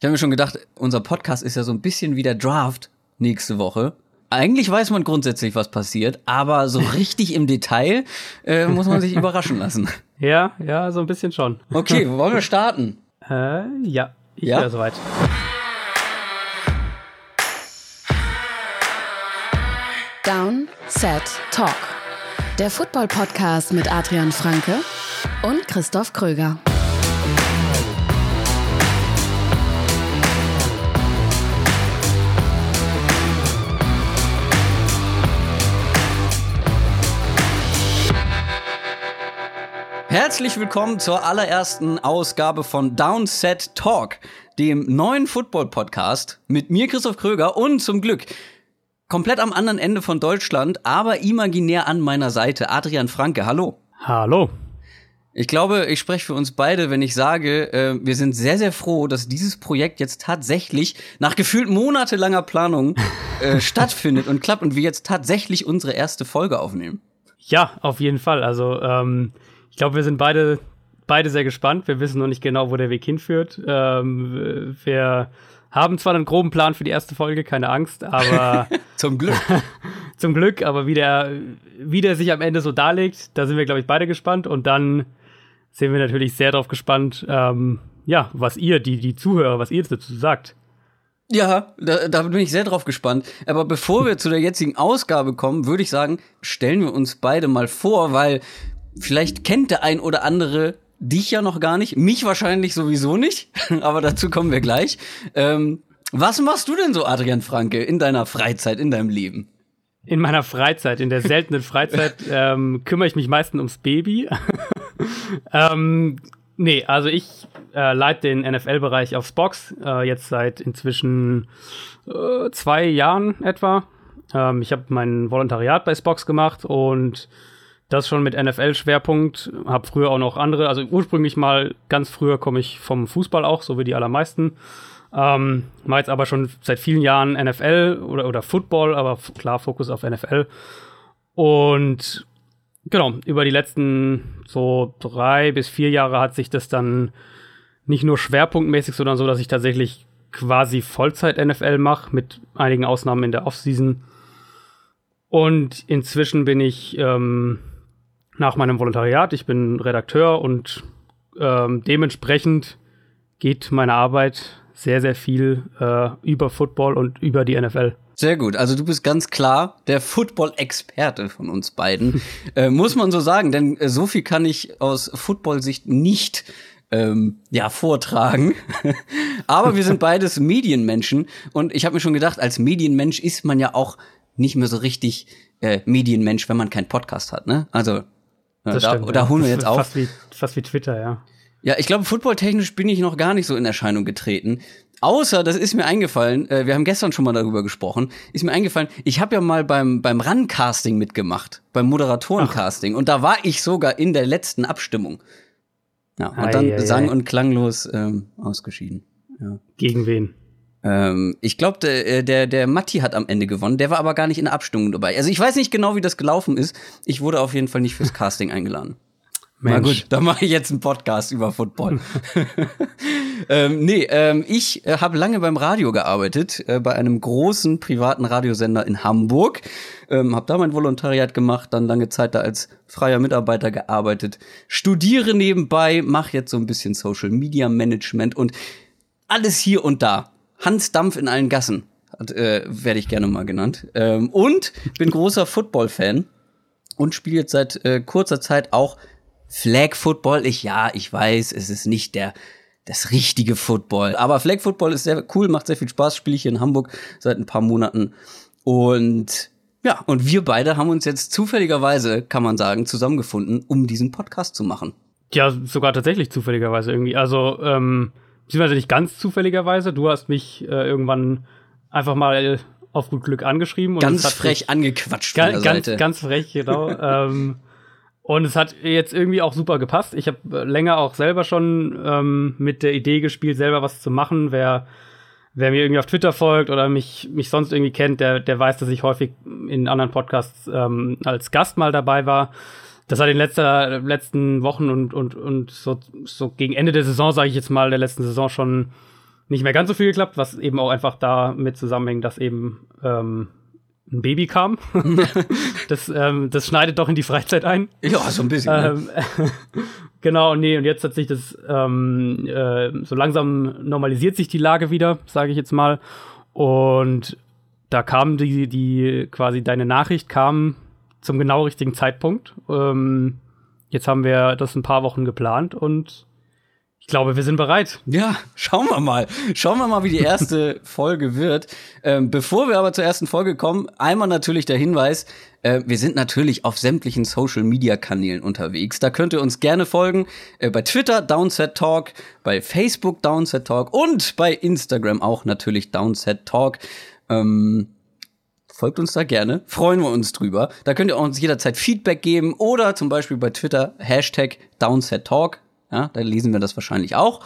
Ich habe mir schon gedacht, unser Podcast ist ja so ein bisschen wie der Draft nächste Woche. Eigentlich weiß man grundsätzlich, was passiert, aber so richtig im Detail äh, muss man sich überraschen lassen. Ja, ja, so ein bisschen schon. Okay, wollen wir starten? Äh, ja, ich Ja? wäre soweit. Down, Set, Talk. Der Football-Podcast mit Adrian Franke und Christoph Kröger. Herzlich willkommen zur allerersten Ausgabe von Downset Talk, dem neuen Football-Podcast mit mir, Christoph Kröger, und zum Glück komplett am anderen Ende von Deutschland, aber imaginär an meiner Seite, Adrian Franke. Hallo. Hallo. Ich glaube, ich spreche für uns beide, wenn ich sage, äh, wir sind sehr, sehr froh, dass dieses Projekt jetzt tatsächlich nach gefühlt monatelanger Planung äh, stattfindet und klappt und wir jetzt tatsächlich unsere erste Folge aufnehmen. Ja, auf jeden Fall. Also, ähm, glaube, wir sind beide, beide sehr gespannt. Wir wissen noch nicht genau, wo der Weg hinführt. Ähm, wir haben zwar einen groben Plan für die erste Folge, keine Angst, aber Zum Glück. zum Glück, aber wie der, wie der sich am Ende so darlegt, da sind wir, glaube ich, beide gespannt. Und dann sind wir natürlich sehr darauf gespannt, ähm, ja, was ihr, die, die Zuhörer, was ihr dazu sagt. Ja, da, da bin ich sehr drauf gespannt. Aber bevor wir zu der jetzigen Ausgabe kommen, würde ich sagen, stellen wir uns beide mal vor, weil vielleicht kennt der ein oder andere dich ja noch gar nicht, mich wahrscheinlich sowieso nicht, aber dazu kommen wir gleich. Ähm, was machst du denn so, Adrian Franke, in deiner Freizeit, in deinem Leben? In meiner Freizeit, in der seltenen Freizeit, ähm, kümmere ich mich meistens ums Baby. ähm, nee, also ich äh, leite den NFL-Bereich auf Spox, äh, jetzt seit inzwischen äh, zwei Jahren etwa. Ähm, ich habe mein Volontariat bei Spox gemacht und das schon mit NFL-Schwerpunkt. Habe früher auch noch andere, also ursprünglich mal ganz früher komme ich vom Fußball auch, so wie die allermeisten. Ähm, war jetzt aber schon seit vielen Jahren NFL oder, oder Football, aber klar Fokus auf NFL. Und genau, über die letzten so drei bis vier Jahre hat sich das dann nicht nur schwerpunktmäßig, sondern so, dass ich tatsächlich quasi Vollzeit-NFL mache, mit einigen Ausnahmen in der Offseason. Und inzwischen bin ich ähm, nach meinem Volontariat, ich bin Redakteur und ähm, dementsprechend geht meine Arbeit sehr, sehr viel äh, über Football und über die NFL. Sehr gut. Also du bist ganz klar der Football-Experte von uns beiden. äh, muss man so sagen, denn äh, so viel kann ich aus Football-Sicht nicht ähm, ja, vortragen. Aber wir sind beides Medienmenschen und ich habe mir schon gedacht, als Medienmensch ist man ja auch nicht mehr so richtig äh, Medienmensch, wenn man keinen Podcast hat, ne? Also äh, da, da ja. holen wir jetzt auf. Fast wie, fast wie Twitter, ja. Ja, ich glaube, footballtechnisch bin ich noch gar nicht so in Erscheinung getreten. Außer, das ist mir eingefallen, äh, wir haben gestern schon mal darüber gesprochen, ist mir eingefallen, ich habe ja mal beim, beim Run-Casting mitgemacht, beim Moderatorencasting. Und da war ich sogar in der letzten Abstimmung. Ja, und Ei, dann ei, ei. sang- und klanglos ähm, ausgeschieden. Ja. Gegen wen? Ähm, ich glaube, der, äh, der, der Matti hat am Ende gewonnen, der war aber gar nicht in der Abstimmung dabei. Also ich weiß nicht genau, wie das gelaufen ist. Ich wurde auf jeden Fall nicht fürs Casting eingeladen. Na gut, dann mache ich jetzt einen Podcast über Football. ähm, nee, ähm, ich äh, habe lange beim Radio gearbeitet, äh, bei einem großen privaten Radiosender in Hamburg. Ähm, habe da mein Volontariat gemacht, dann lange Zeit da als freier Mitarbeiter gearbeitet, studiere nebenbei, mache jetzt so ein bisschen Social Media Management und alles hier und da. Hans Dampf in allen Gassen, äh, werde ich gerne mal genannt. Ähm, und bin großer Football-Fan und spiele jetzt seit äh, kurzer Zeit auch Flag Football. Ich ja, ich weiß, es ist nicht der das richtige Football, aber Flag Football ist sehr cool, macht sehr viel Spaß. Spiele ich hier in Hamburg seit ein paar Monaten und ja, und wir beide haben uns jetzt zufälligerweise, kann man sagen, zusammengefunden, um diesen Podcast zu machen. Ja, sogar tatsächlich zufälligerweise irgendwie. Also, ähm, beziehungsweise nicht ganz zufälligerweise. Du hast mich äh, irgendwann einfach mal auf gut Glück angeschrieben. Und Ganz frech mich- angequatscht Ganz, der ganz, Seite. ganz frech, genau. ähm, und es hat jetzt irgendwie auch super gepasst. Ich habe äh, länger auch selber schon ähm, mit der Idee gespielt, selber was zu machen. Wer, wer mir irgendwie auf Twitter folgt oder mich, mich sonst irgendwie kennt, der, der weiß, dass ich häufig in anderen Podcasts ähm, als Gast mal dabei war. Das hat in letzter, letzten Wochen und, und, und so, so gegen Ende der Saison, sage ich jetzt mal, der letzten Saison schon nicht mehr ganz so viel geklappt, was eben auch einfach damit zusammenhängt, dass eben ähm, ein Baby kam. das, ähm, das schneidet doch in die Freizeit ein. Ja, so ein bisschen. Ne? Ähm, genau, nee, und jetzt hat sich das ähm, äh, so langsam normalisiert sich die Lage wieder, sage ich jetzt mal. Und da kam die, die quasi deine Nachricht kam zum genau richtigen Zeitpunkt. Ähm, jetzt haben wir das ein paar Wochen geplant und ich glaube, wir sind bereit. Ja, schauen wir mal. Schauen wir mal, wie die erste Folge wird. Ähm, bevor wir aber zur ersten Folge kommen, einmal natürlich der Hinweis, äh, wir sind natürlich auf sämtlichen Social-Media-Kanälen unterwegs. Da könnt ihr uns gerne folgen. Äh, bei Twitter Downset Talk, bei Facebook Downset Talk und bei Instagram auch natürlich Downset Talk. Ähm, folgt uns da gerne, freuen wir uns drüber. Da könnt ihr uns jederzeit Feedback geben oder zum Beispiel bei Twitter Hashtag Downset Talk. Ja, da lesen wir das wahrscheinlich auch.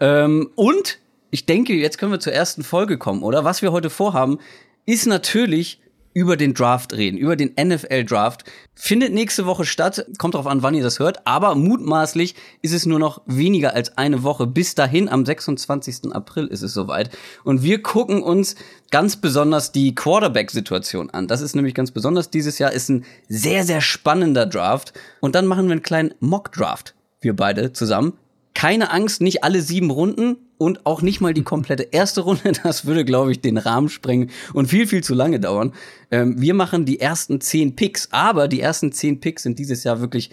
Ähm, und ich denke, jetzt können wir zur ersten Folge kommen, oder? Was wir heute vorhaben, ist natürlich über den Draft reden, über den NFL-Draft. Findet nächste Woche statt, kommt drauf an, wann ihr das hört, aber mutmaßlich ist es nur noch weniger als eine Woche. Bis dahin, am 26. April ist es soweit. Und wir gucken uns ganz besonders die Quarterback-Situation an. Das ist nämlich ganz besonders dieses Jahr, ist ein sehr, sehr spannender Draft. Und dann machen wir einen kleinen Mock-Draft, wir beide zusammen. Keine Angst, nicht alle sieben Runden, und auch nicht mal die komplette erste Runde. Das würde, glaube ich, den Rahmen sprengen und viel, viel zu lange dauern. Ähm, wir machen die ersten zehn Picks, aber die ersten zehn Picks sind dieses Jahr wirklich,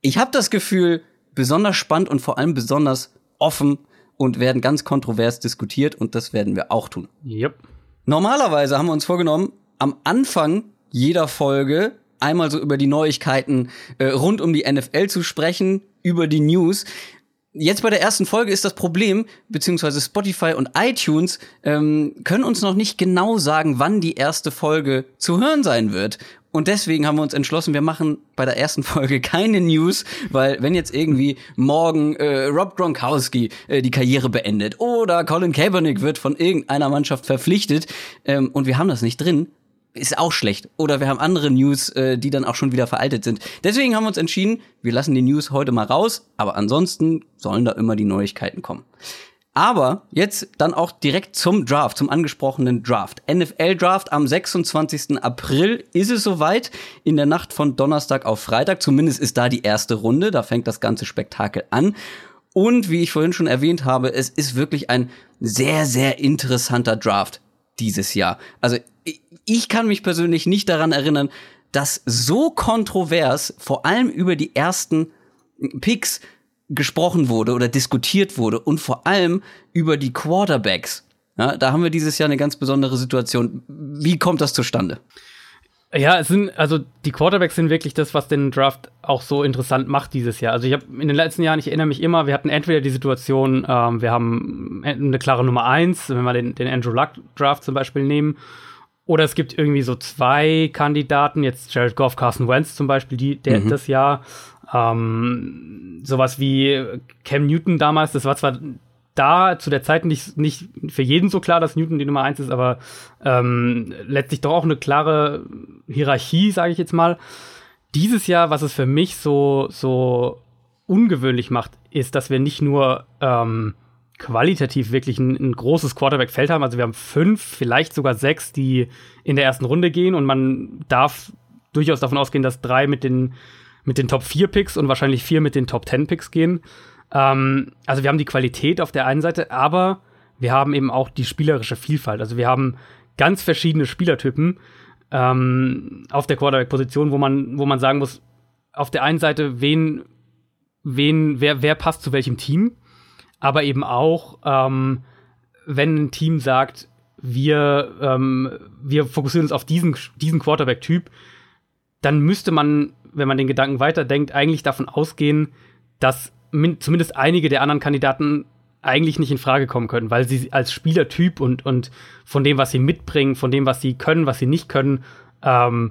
ich habe das Gefühl, besonders spannend und vor allem besonders offen und werden ganz kontrovers diskutiert und das werden wir auch tun. Yep. Normalerweise haben wir uns vorgenommen, am Anfang jeder Folge einmal so über die Neuigkeiten äh, rund um die NFL zu sprechen, über die News. Jetzt bei der ersten Folge ist das Problem, beziehungsweise Spotify und iTunes ähm, können uns noch nicht genau sagen, wann die erste Folge zu hören sein wird. Und deswegen haben wir uns entschlossen, wir machen bei der ersten Folge keine News, weil wenn jetzt irgendwie morgen äh, Rob Gronkowski äh, die Karriere beendet oder Colin Kaepernick wird von irgendeiner Mannschaft verpflichtet ähm, und wir haben das nicht drin, ist auch schlecht. Oder wir haben andere News, äh, die dann auch schon wieder veraltet sind. Deswegen haben wir uns entschieden, wir lassen die News heute mal raus, aber ansonsten sollen da immer die Neuigkeiten kommen. Aber jetzt dann auch direkt zum Draft, zum angesprochenen Draft. NFL Draft am 26. April ist es soweit, in der Nacht von Donnerstag auf Freitag. Zumindest ist da die erste Runde, da fängt das ganze Spektakel an. Und wie ich vorhin schon erwähnt habe, es ist wirklich ein sehr, sehr interessanter Draft dieses Jahr. Also ich kann mich persönlich nicht daran erinnern, dass so kontrovers vor allem über die ersten Picks gesprochen wurde oder diskutiert wurde und vor allem über die Quarterbacks. Ja, da haben wir dieses Jahr eine ganz besondere Situation. Wie kommt das zustande? Ja, es sind, also die Quarterbacks sind wirklich das, was den Draft auch so interessant macht dieses Jahr. Also ich habe in den letzten Jahren, ich erinnere mich immer, wir hatten entweder die Situation, ähm, wir haben eine klare Nummer eins, wenn wir den, den Andrew Luck Draft zum Beispiel nehmen, oder es gibt irgendwie so zwei Kandidaten, jetzt Jared Goff, Carson Wentz zum Beispiel, die, der, mhm. das Jahr. Ähm, sowas wie Cam Newton damals, das war zwar da zu der Zeit nicht, nicht für jeden so klar, dass Newton die Nummer eins ist, aber ähm, letztlich doch auch eine klare Hierarchie, sage ich jetzt mal. Dieses Jahr, was es für mich so, so ungewöhnlich macht, ist, dass wir nicht nur ähm, qualitativ wirklich ein, ein großes Quarterback-Feld haben. Also wir haben fünf, vielleicht sogar sechs, die in der ersten Runde gehen und man darf durchaus davon ausgehen, dass drei mit den, mit den Top 4 Picks und wahrscheinlich vier mit den Top 10 Picks gehen. Ähm, also wir haben die Qualität auf der einen Seite, aber wir haben eben auch die spielerische Vielfalt. Also wir haben ganz verschiedene Spielertypen ähm, auf der Quarterback-Position, wo man, wo man sagen muss, auf der einen Seite, wen, wen, wer, wer passt zu welchem Team, aber eben auch, ähm, wenn ein Team sagt, wir, ähm, wir fokussieren uns auf diesen, diesen Quarterback-Typ, dann müsste man, wenn man den Gedanken weiterdenkt, eigentlich davon ausgehen, dass zumindest einige der anderen Kandidaten eigentlich nicht in Frage kommen können, weil sie als Spielertyp und, und von dem, was sie mitbringen, von dem, was sie können, was sie nicht können, ähm,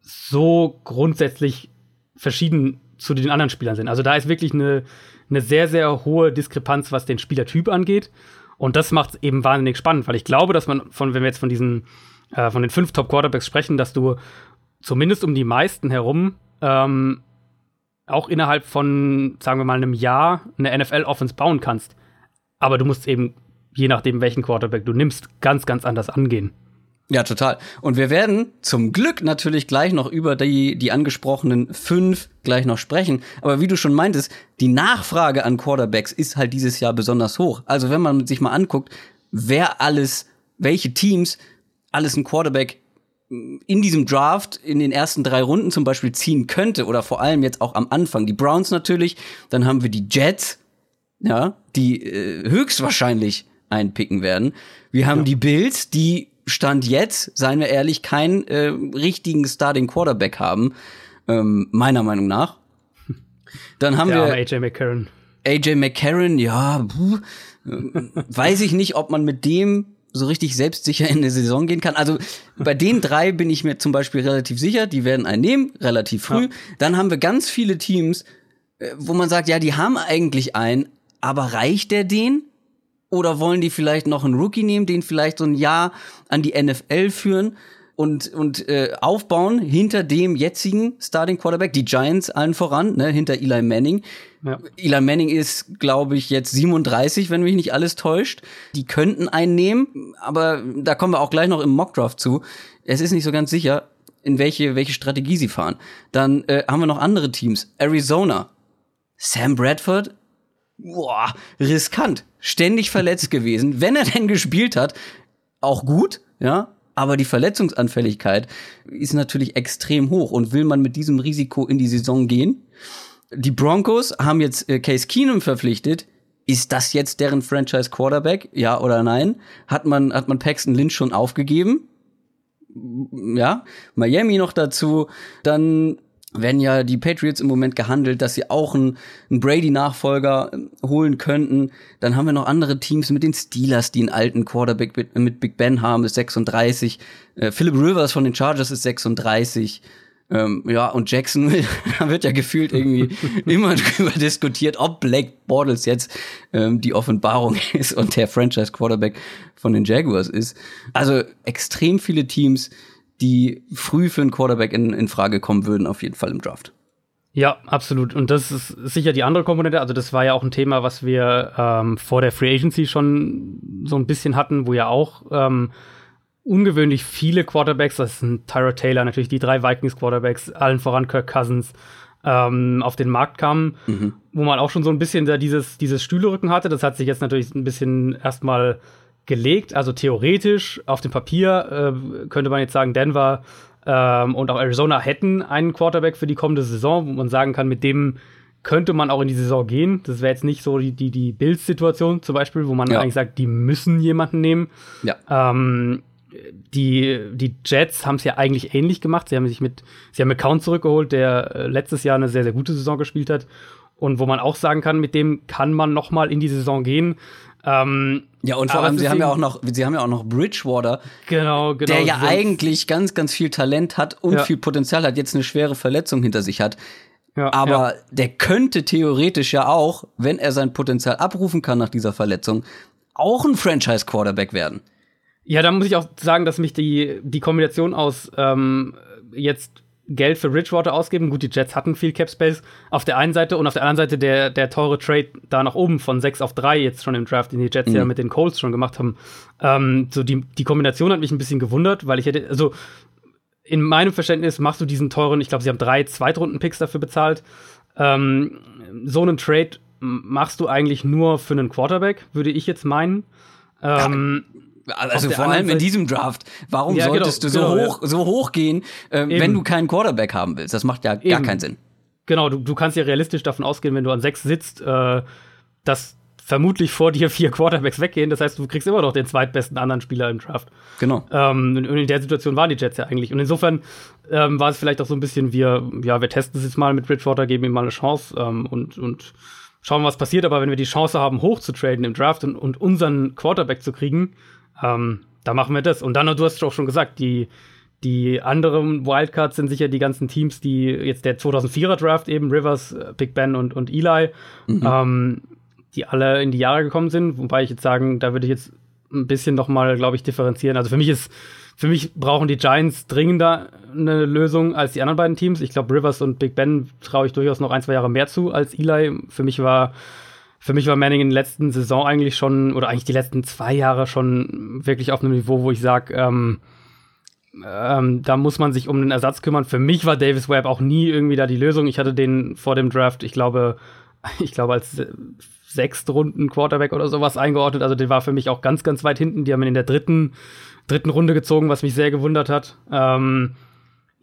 so grundsätzlich verschieden zu den anderen Spielern sind. Also da ist wirklich eine, eine sehr, sehr hohe Diskrepanz, was den Spielertyp angeht. Und das macht es eben wahnsinnig spannend, weil ich glaube, dass man von, wenn wir jetzt von diesen, äh, von den fünf Top Quarterbacks sprechen, dass du zumindest um die meisten herum ähm, auch innerhalb von, sagen wir mal, einem Jahr eine NFL-Offense bauen kannst. Aber du musst eben je nachdem, welchen Quarterback du nimmst, ganz, ganz anders angehen. Ja, total. Und wir werden zum Glück natürlich gleich noch über die, die angesprochenen fünf gleich noch sprechen. Aber wie du schon meintest, die Nachfrage an Quarterbacks ist halt dieses Jahr besonders hoch. Also wenn man sich mal anguckt, wer alles, welche Teams alles ein Quarterback in diesem Draft in den ersten drei Runden zum Beispiel ziehen könnte oder vor allem jetzt auch am Anfang. Die Browns natürlich, dann haben wir die Jets, ja, die äh, höchstwahrscheinlich einpicken werden. Wir haben ja. die Bills, die Stand jetzt, seien wir ehrlich, keinen äh, richtigen Starting Quarterback haben, ähm, meiner Meinung nach. Dann haben Der wir AJ McCarron. AJ McCarron, ja, puh, äh, weiß ich nicht, ob man mit dem so richtig selbstsicher in eine Saison gehen kann. Also bei den drei bin ich mir zum Beispiel relativ sicher, die werden einen nehmen, relativ früh. Ja. Dann haben wir ganz viele Teams, äh, wo man sagt, ja, die haben eigentlich einen, aber reicht der den? Oder wollen die vielleicht noch einen Rookie nehmen, den vielleicht so ein Jahr an die NFL führen und, und äh, aufbauen hinter dem jetzigen Starting Quarterback, die Giants allen voran, ne, hinter Eli Manning. Ja. Eli Manning ist, glaube ich, jetzt 37, wenn mich nicht alles täuscht. Die könnten einen nehmen, aber da kommen wir auch gleich noch im Mockdraft zu. Es ist nicht so ganz sicher, in welche, welche Strategie sie fahren. Dann äh, haben wir noch andere Teams. Arizona. Sam Bradford boah, riskant, ständig verletzt gewesen. Wenn er denn gespielt hat, auch gut, ja, aber die Verletzungsanfälligkeit ist natürlich extrem hoch und will man mit diesem Risiko in die Saison gehen? Die Broncos haben jetzt äh, Case Keenum verpflichtet. Ist das jetzt deren Franchise Quarterback? Ja oder nein? Hat man, hat man Paxton Lynch schon aufgegeben? Ja, Miami noch dazu. Dann werden ja die Patriots im Moment gehandelt, dass sie auch einen, einen Brady-Nachfolger ähm, holen könnten. Dann haben wir noch andere Teams mit den Steelers, die einen alten Quarterback mit, mit Big Ben haben, ist 36. Äh, Philip Rivers von den Chargers ist 36. Ähm, ja, und Jackson, da wird ja gefühlt irgendwie immer drüber diskutiert, ob Black Bortles jetzt ähm, die Offenbarung ist und der Franchise-Quarterback von den Jaguars ist. Also extrem viele Teams, die früh für einen Quarterback in, in Frage kommen würden, auf jeden Fall im Draft. Ja, absolut. Und das ist sicher die andere Komponente. Also das war ja auch ein Thema, was wir ähm, vor der Free Agency schon so ein bisschen hatten, wo ja auch ähm, ungewöhnlich viele Quarterbacks, das sind Tyra Taylor, natürlich die drei Vikings Quarterbacks, allen voran Kirk Cousins, ähm, auf den Markt kamen, mhm. wo man auch schon so ein bisschen da dieses, dieses Stühlerücken hatte. Das hat sich jetzt natürlich ein bisschen erstmal gelegt. Also theoretisch auf dem Papier äh, könnte man jetzt sagen, Denver ähm, und auch Arizona hätten einen Quarterback für die kommende Saison, wo man sagen kann, mit dem könnte man auch in die Saison gehen. Das wäre jetzt nicht so die, die, die Bills-Situation zum Beispiel, wo man ja. eigentlich sagt, die müssen jemanden nehmen. Ja. Ähm, die, die Jets haben es ja eigentlich ähnlich gemacht. Sie haben sich mit, sie haben McCown zurückgeholt, der äh, letztes Jahr eine sehr, sehr gute Saison gespielt hat. Und wo man auch sagen kann, mit dem kann man noch mal in die Saison gehen. Ähm, ja, und vor allem, sie haben ja auch noch, sie haben ja auch noch Bridgewater. Genau, genau. Der ja sonst. eigentlich ganz, ganz viel Talent hat und ja. viel Potenzial hat, jetzt eine schwere Verletzung hinter sich hat. Ja, Aber ja. der könnte theoretisch ja auch, wenn er sein Potenzial abrufen kann nach dieser Verletzung, auch ein Franchise-Quarterback werden. Ja, da muss ich auch sagen, dass mich die, die Kombination aus ähm, jetzt Geld für Bridgewater ausgeben. Gut, die Jets hatten viel Cap Space auf der einen Seite und auf der anderen Seite der, der teure Trade da nach oben von 6 auf 3 jetzt schon im Draft, den die Jets mhm. ja mit den Colts schon gemacht haben. Ähm, so die, die Kombination hat mich ein bisschen gewundert, weil ich hätte, also in meinem Verständnis machst du diesen teuren, ich glaube, sie haben drei Zweitrunden-Picks dafür bezahlt. Ähm, so einen Trade machst du eigentlich nur für einen Quarterback, würde ich jetzt meinen. Ähm, ja also vor allem in diesem Draft. Warum ja, genau, solltest genau, du so genau, hoch, ja. so hoch gehen, äh, wenn du keinen Quarterback haben willst? Das macht ja Eben. gar keinen Sinn. Genau, du, du kannst ja realistisch davon ausgehen, wenn du an sechs sitzt, äh, dass vermutlich vor dir vier Quarterbacks weggehen. Das heißt, du kriegst immer noch den zweitbesten anderen Spieler im Draft. Genau. Ähm, und in der Situation waren die Jets ja eigentlich. Und insofern ähm, war es vielleicht auch so ein bisschen, wir, ja, wir testen es jetzt mal mit Bridgewater, geben ihm mal eine Chance ähm, und, und schauen, was passiert. Aber wenn wir die Chance haben, hoch zu traden im Draft und, und unseren Quarterback zu kriegen, ähm, da machen wir das. Und dann, du hast auch schon gesagt, die, die anderen Wildcards sind sicher die ganzen Teams, die jetzt der 2004er Draft eben, Rivers, äh, Big Ben und, und Eli, mhm. ähm, die alle in die Jahre gekommen sind. Wobei ich jetzt sagen, da würde ich jetzt ein bisschen noch mal, glaube ich, differenzieren. Also für mich ist, für mich brauchen die Giants dringender eine Lösung als die anderen beiden Teams. Ich glaube, Rivers und Big Ben traue ich durchaus noch ein, zwei Jahre mehr zu als Eli. Für mich war für mich war Manning in der letzten Saison eigentlich schon, oder eigentlich die letzten zwei Jahre schon wirklich auf einem Niveau, wo ich sage, ähm, ähm, da muss man sich um den Ersatz kümmern. Für mich war Davis Webb auch nie irgendwie da die Lösung. Ich hatte den vor dem Draft, ich glaube, ich glaube, als Sechstrunden Quarterback oder sowas eingeordnet. Also der war für mich auch ganz, ganz weit hinten. Die haben ihn in der dritten, dritten Runde gezogen, was mich sehr gewundert hat. Ähm,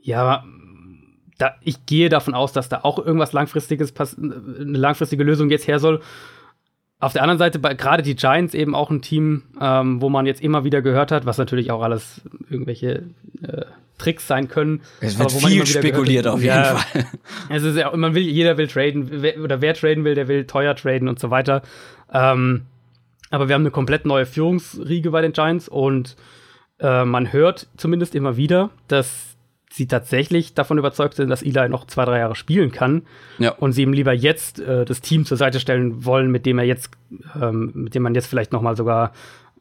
ja, da, ich gehe davon aus, dass da auch irgendwas langfristiges, eine langfristige Lösung jetzt her soll. Auf der anderen Seite, gerade die Giants eben auch ein Team, ähm, wo man jetzt immer wieder gehört hat, was natürlich auch alles irgendwelche äh, Tricks sein können. Es wird viel spekuliert hat, auf jeden ja, Fall. Es ist ja, man will, jeder will traden, wer, oder wer traden will, der will teuer traden und so weiter. Ähm, aber wir haben eine komplett neue Führungsriege bei den Giants und äh, man hört zumindest immer wieder, dass sie tatsächlich davon überzeugt sind, dass Eli noch zwei, drei Jahre spielen kann. Ja. Und sie ihm lieber jetzt äh, das Team zur Seite stellen wollen, mit dem er jetzt, ähm, mit dem man jetzt vielleicht noch mal sogar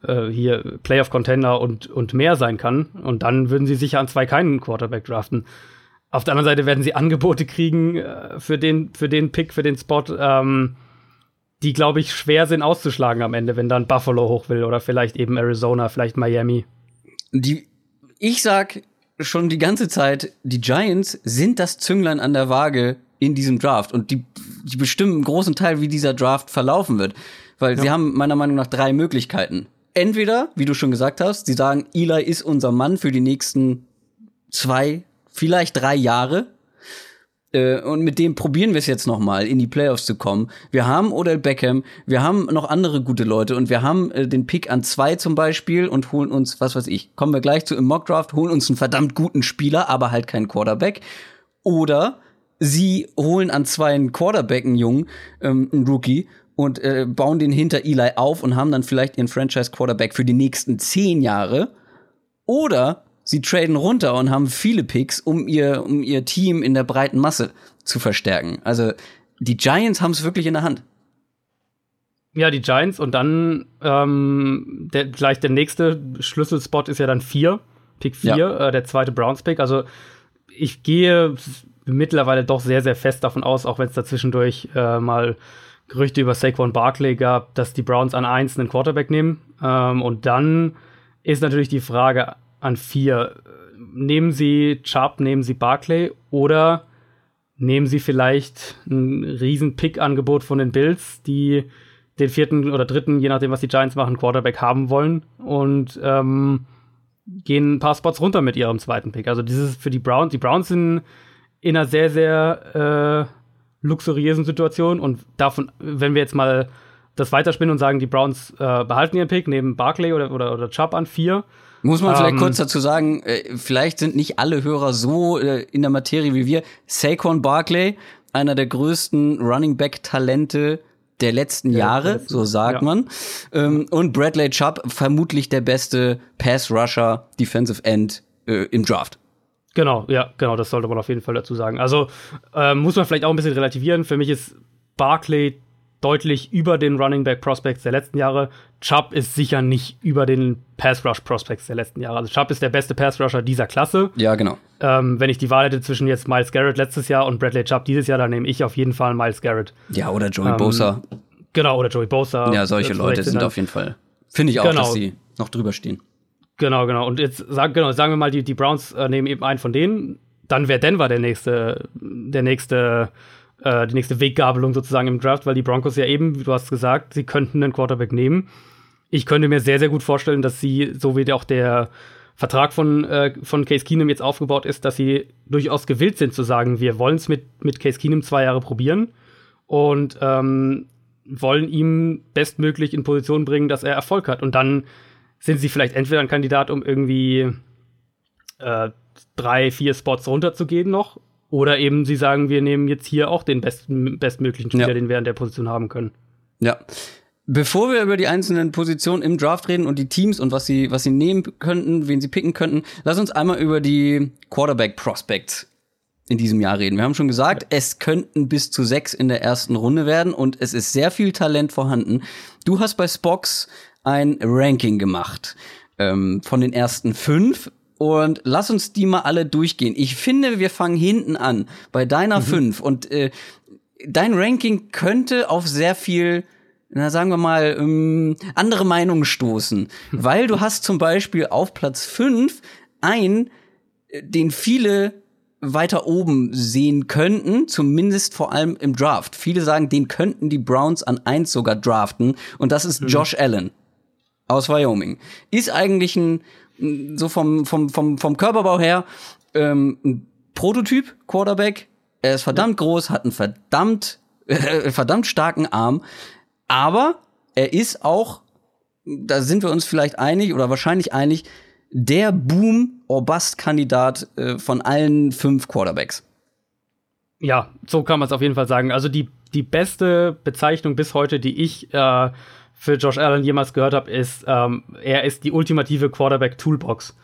äh, hier Playoff-Contender und, und mehr sein kann. Und dann würden sie sicher an zwei keinen Quarterback draften. Auf der anderen Seite werden sie Angebote kriegen äh, für, den, für den Pick, für den Spot, ähm, die, glaube ich, schwer sind auszuschlagen am Ende, wenn dann Buffalo hoch will oder vielleicht eben Arizona, vielleicht Miami. Die, ich sag, schon die ganze Zeit, die Giants sind das Zünglein an der Waage in diesem Draft und die, die bestimmen einen großen Teil, wie dieser Draft verlaufen wird. Weil ja. sie haben meiner Meinung nach drei Möglichkeiten. Entweder, wie du schon gesagt hast, sie sagen, Eli ist unser Mann für die nächsten zwei, vielleicht drei Jahre. Äh, und mit dem probieren wir es jetzt noch mal in die Playoffs zu kommen. Wir haben Odell Beckham, wir haben noch andere gute Leute und wir haben äh, den Pick an zwei zum Beispiel und holen uns, was weiß ich, kommen wir gleich zu im Mockdraft, holen uns einen verdammt guten Spieler, aber halt keinen Quarterback. Oder sie holen an zwei einen Quarterback, einen Jungen, ähm, einen Rookie und äh, bauen den hinter Eli auf und haben dann vielleicht ihren Franchise Quarterback für die nächsten zehn Jahre. Oder sie traden runter und haben viele Picks, um ihr, um ihr Team in der breiten Masse zu verstärken. Also die Giants haben es wirklich in der Hand. Ja, die Giants und dann ähm, der, gleich der nächste Schlüsselspot ist ja dann vier, Pick 4, ja. äh, der zweite Browns-Pick. Also ich gehe mittlerweile doch sehr, sehr fest davon aus, auch wenn es dazwischendurch äh, mal Gerüchte über Saquon Barkley gab, dass die Browns an eins einen Quarterback nehmen. Ähm, und dann ist natürlich die Frage, an vier. Nehmen Sie Chubb, nehmen Sie Barclay oder nehmen Sie vielleicht ein riesen Pick-Angebot von den Bills, die den vierten oder dritten, je nachdem, was die Giants machen, Quarterback haben wollen und ähm, gehen ein paar Spots runter mit ihrem zweiten Pick. Also dieses für die Browns. Die Browns sind in einer sehr, sehr äh, luxuriösen Situation und davon, wenn wir jetzt mal das weiterspinnen und sagen, die Browns äh, behalten ihren Pick, nehmen Barclay oder, oder, oder Chubb an vier muss man vielleicht ähm, kurz dazu sagen, äh, vielleicht sind nicht alle Hörer so äh, in der Materie wie wir. Saquon Barkley, einer der größten Running Back Talente der letzten ja, Jahre, so sagt ja. man. Ähm, und Bradley Chubb, vermutlich der beste Pass Rusher, Defensive End äh, im Draft. Genau, ja, genau, das sollte man auf jeden Fall dazu sagen. Also äh, muss man vielleicht auch ein bisschen relativieren. Für mich ist Barkley deutlich über den Running Back Prospects der letzten Jahre. Chubb ist sicher nicht über den Pass Rush Prospects der letzten Jahre. Also Chubb ist der beste Pass Rusher dieser Klasse. Ja, genau. Ähm, wenn ich die Wahl hätte zwischen jetzt Miles Garrett letztes Jahr und Bradley Chubb dieses Jahr, dann nehme ich auf jeden Fall Miles Garrett. Ja, oder Joey ähm, Bosa. Genau, oder Joey Bosa. Ja, solche Leute sind auf jeden Fall. Finde ich auch, genau. dass sie noch drüber stehen. Genau, genau. Und jetzt sagen, genau, sagen wir mal, die, die Browns äh, nehmen eben einen von denen. Dann wäre Denver der nächste, der nächste äh, die nächste Weggabelung sozusagen im Draft, weil die Broncos ja eben, wie du hast gesagt, sie könnten einen Quarterback nehmen. Ich könnte mir sehr, sehr gut vorstellen, dass sie, so wie auch der Vertrag von, äh, von Case Keenum jetzt aufgebaut ist, dass sie durchaus gewillt sind zu sagen, wir wollen es mit, mit Case Keenum zwei Jahre probieren und ähm, wollen ihm bestmöglich in Position bringen, dass er Erfolg hat. Und dann sind sie vielleicht entweder ein Kandidat, um irgendwie äh, drei, vier Spots runterzugehen noch oder eben sie sagen, wir nehmen jetzt hier auch den besten, bestmöglichen Spieler, ja. den wir an der Position haben können. Ja. Bevor wir über die einzelnen Positionen im Draft reden und die Teams und was sie, was sie nehmen könnten, wen sie picken könnten, lass uns einmal über die Quarterback Prospects in diesem Jahr reden. Wir haben schon gesagt, ja. es könnten bis zu sechs in der ersten Runde werden und es ist sehr viel Talent vorhanden. Du hast bei Spox ein Ranking gemacht ähm, von den ersten fünf und lass uns die mal alle durchgehen. Ich finde, wir fangen hinten an bei deiner mhm. 5 und äh, dein Ranking könnte auf sehr viel na sagen wir mal, ähm, andere Meinungen stoßen. Weil du hast zum Beispiel auf Platz 5 einen, äh, den viele weiter oben sehen könnten, zumindest vor allem im Draft. Viele sagen, den könnten die Browns an eins sogar draften und das ist mhm. Josh Allen aus Wyoming. Ist eigentlich ein so vom vom vom vom Körperbau her ähm, ein Prototyp Quarterback. Er ist verdammt groß, hat einen verdammt äh, verdammt starken Arm, aber er ist auch da sind wir uns vielleicht einig oder wahrscheinlich einig, der Boom-or-Bust-Kandidat äh, von allen fünf Quarterbacks. Ja, so kann man es auf jeden Fall sagen. Also die, die beste Bezeichnung bis heute, die ich äh, für Josh Allen jemals gehört habe, ist, ähm, er ist die ultimative Quarterback-Toolbox.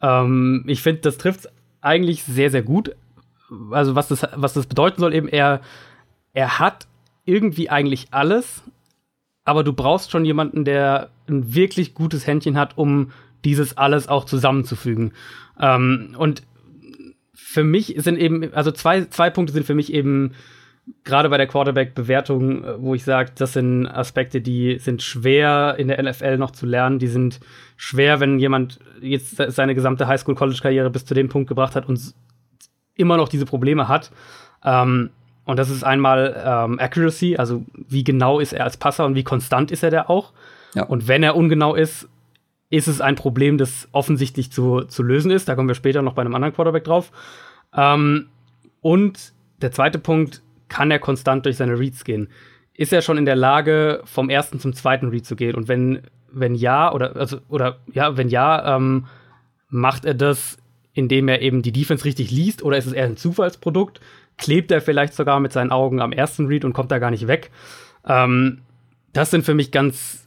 Ähm, ich finde, das trifft eigentlich sehr, sehr gut. Also was das, was das bedeuten soll, eben, er, er hat irgendwie eigentlich alles, aber du brauchst schon jemanden, der ein wirklich gutes Händchen hat, um dieses alles auch zusammenzufügen. Ähm, und für mich sind eben, also zwei, zwei Punkte sind für mich eben gerade bei der Quarterback-Bewertung, äh, wo ich sage, das sind Aspekte, die sind schwer in der NFL noch zu lernen. Die sind schwer, wenn jemand jetzt seine gesamte Highschool-College-Karriere bis zu dem Punkt gebracht hat und immer noch diese Probleme hat. Ähm, und das ist einmal ähm, Accuracy, also wie genau ist er als Passer und wie konstant ist er da auch. Ja. Und wenn er ungenau ist, ist es ein Problem, das offensichtlich zu, zu lösen ist. Da kommen wir später noch bei einem anderen Quarterback drauf. Ähm, und der zweite Punkt, kann er konstant durch seine Reads gehen? Ist er schon in der Lage, vom ersten zum zweiten Read zu gehen? Und wenn, wenn ja, oder, also, oder ja, wenn ja, ähm, macht er das, indem er eben die Defense richtig liest, oder ist es eher ein Zufallsprodukt? Klebt er vielleicht sogar mit seinen Augen am ersten Read und kommt da gar nicht weg? Ähm, das sind für mich ganz,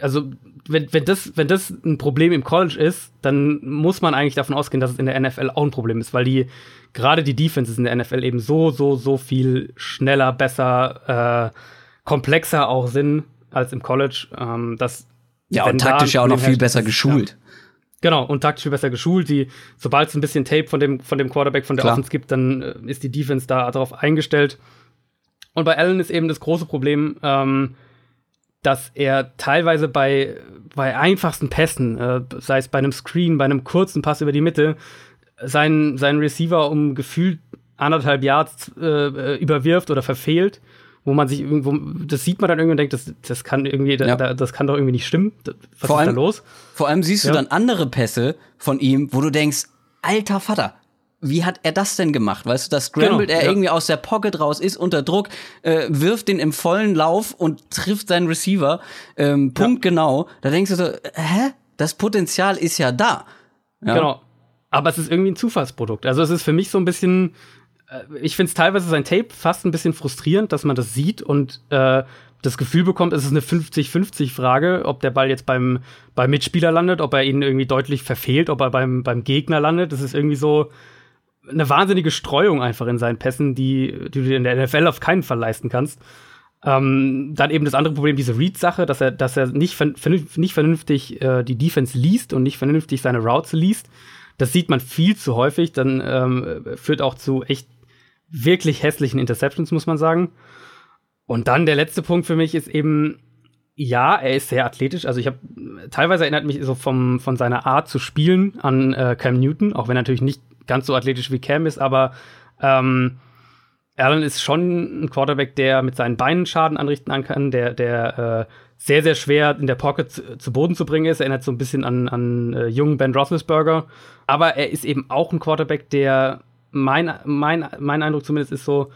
also wenn, wenn, das, wenn das ein Problem im College ist, dann muss man eigentlich davon ausgehen, dass es in der NFL auch ein Problem ist, weil die gerade die Defenses in der NFL eben so, so, so viel schneller, besser, äh, komplexer auch sind als im College. Ähm, dass, ja, und taktisch ja auch noch viel besser geschult. Ja. Genau, und taktisch viel besser geschult. Die, sobald es ein bisschen Tape von dem, von dem Quarterback, von der Klar. Offense gibt, dann äh, ist die Defense da darauf eingestellt. Und bei Allen ist eben das große Problem, ähm, dass er teilweise bei, bei einfachsten Pässen, äh, sei es bei einem Screen, bei einem kurzen Pass über die Mitte, seinen, seinen Receiver um gefühlt anderthalb Yards äh, überwirft oder verfehlt, wo man sich irgendwo, das sieht man dann irgendwie und denkt, das, das kann irgendwie, ja. da, das kann doch irgendwie nicht stimmen. Was vor ist allem, da los? Vor allem siehst du ja. dann andere Pässe von ihm, wo du denkst, alter Vater, wie hat er das denn gemacht? Weißt du, da scrambled genau, er ja. irgendwie aus der Pocket raus, ist unter Druck, äh, wirft den im vollen Lauf und trifft seinen Receiver. Ähm, Punkt ja. genau. Da denkst du so, hä? Das Potenzial ist ja da. Genau. Aber es ist irgendwie ein Zufallsprodukt. Also es ist für mich so ein bisschen, äh, ich finde es teilweise sein Tape fast ein bisschen frustrierend, dass man das sieht und äh, das Gefühl bekommt, es ist eine 50-50-Frage, ob der Ball jetzt beim, beim Mitspieler landet, ob er ihn irgendwie deutlich verfehlt, ob er beim, beim Gegner landet. Das ist irgendwie so, eine wahnsinnige Streuung einfach in seinen Pässen, die, die du in der NFL auf keinen Fall leisten kannst. Ähm, dann eben das andere Problem, diese Read-Sache, dass er, dass er nicht, vernünftig, nicht vernünftig äh, die Defense liest und nicht vernünftig seine Routes liest. Das sieht man viel zu häufig. Dann ähm, führt auch zu echt wirklich hässlichen Interceptions, muss man sagen. Und dann der letzte Punkt für mich ist eben, ja, er ist sehr athletisch. Also ich habe teilweise erinnert mich so vom, von seiner Art zu spielen an äh, Cam Newton, auch wenn er natürlich nicht ganz so athletisch wie Cam ist, aber ähm, Allen ist schon ein Quarterback, der mit seinen Beinen Schaden anrichten kann, der, der äh, sehr, sehr schwer in der Pocket zu, zu, Boden zu bringen ist. Erinnert so ein bisschen an, an äh, jungen Ben Roethlisberger. Aber er ist eben auch ein Quarterback, der mein, mein, mein Eindruck zumindest ist so,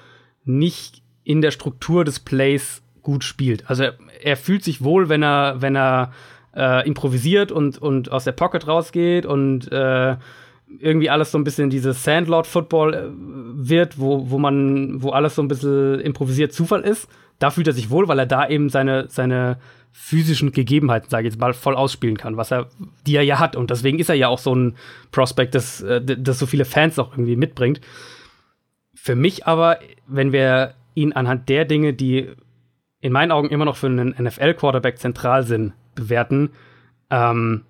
nicht in der Struktur des Plays gut spielt. Also er, er fühlt sich wohl, wenn er, wenn er äh, improvisiert und, und aus der Pocket rausgeht und äh, irgendwie alles so ein bisschen dieses Sandlord-Football äh, wird, wo, wo man, wo alles so ein bisschen improvisiert Zufall ist. Da fühlt er sich wohl, weil er da eben seine, seine physischen Gegebenheiten, sage ich jetzt mal, voll ausspielen kann, was er, die er ja hat. Und deswegen ist er ja auch so ein Prospect, das, äh, das so viele Fans auch irgendwie mitbringt. Für mich aber, wenn wir ihn anhand der Dinge, die in meinen Augen immer noch für einen NFL-Quarterback zentral sind, bewerten, ähm,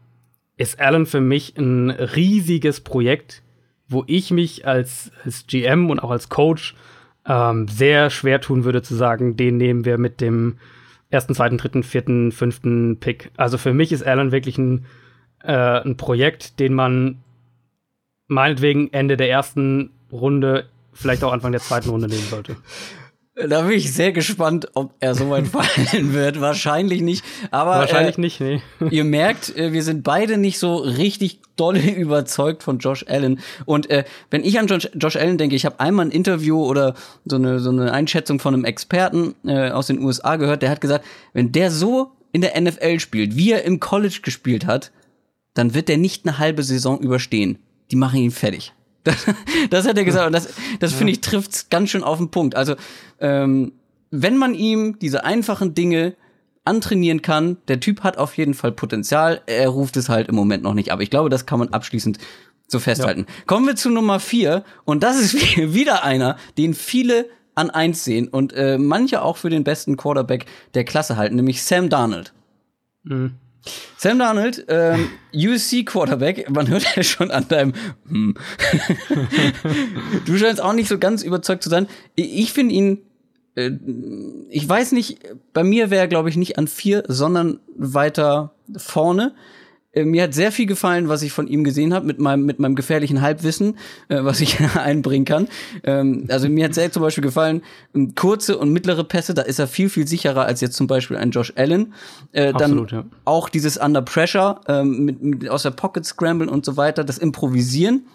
ist Allen für mich ein riesiges Projekt, wo ich mich als, als GM und auch als Coach ähm, sehr schwer tun würde zu sagen, den nehmen wir mit dem ersten, zweiten, dritten, vierten, fünften Pick. Also für mich ist Allen wirklich ein, äh, ein Projekt, den man meinetwegen Ende der ersten Runde, vielleicht auch Anfang der zweiten Runde nehmen sollte. Da bin ich sehr gespannt, ob er so weit fallen wird. Wahrscheinlich nicht. Aber wahrscheinlich äh, nicht, nee. ihr merkt, äh, wir sind beide nicht so richtig dolle überzeugt von Josh Allen. Und äh, wenn ich an Josh, Josh Allen denke, ich habe einmal ein Interview oder so eine, so eine Einschätzung von einem Experten äh, aus den USA gehört, der hat gesagt, wenn der so in der NFL spielt, wie er im College gespielt hat, dann wird der nicht eine halbe Saison überstehen. Die machen ihn fertig. Das, das hat er gesagt und das, das finde ich trifft's ganz schön auf den Punkt. Also ähm, wenn man ihm diese einfachen Dinge antrainieren kann, der Typ hat auf jeden Fall Potenzial. Er ruft es halt im Moment noch nicht. Aber ich glaube, das kann man abschließend so festhalten. Ja. Kommen wir zu Nummer vier und das ist wieder einer, den viele an eins sehen und äh, manche auch für den besten Quarterback der Klasse halten, nämlich Sam Darnold. Mhm. Sam Darnold, ähm, USC Quarterback, man hört ja schon an deinem hm. Du scheinst auch nicht so ganz überzeugt zu sein. Ich finde ihn, äh, ich weiß nicht, bei mir wäre er, glaube ich, nicht an vier, sondern weiter vorne. Äh, mir hat sehr viel gefallen, was ich von ihm gesehen habe, mit meinem, mit meinem gefährlichen Halbwissen, äh, was ich einbringen kann. Ähm, also mir hat sehr zum Beispiel gefallen, ähm, kurze und mittlere Pässe, da ist er viel, viel sicherer als jetzt zum Beispiel ein Josh Allen. Äh, Absolut, dann ja. auch dieses Under Pressure, ähm, mit, mit, aus der Pocket Scramble und so weiter, das Improvisieren.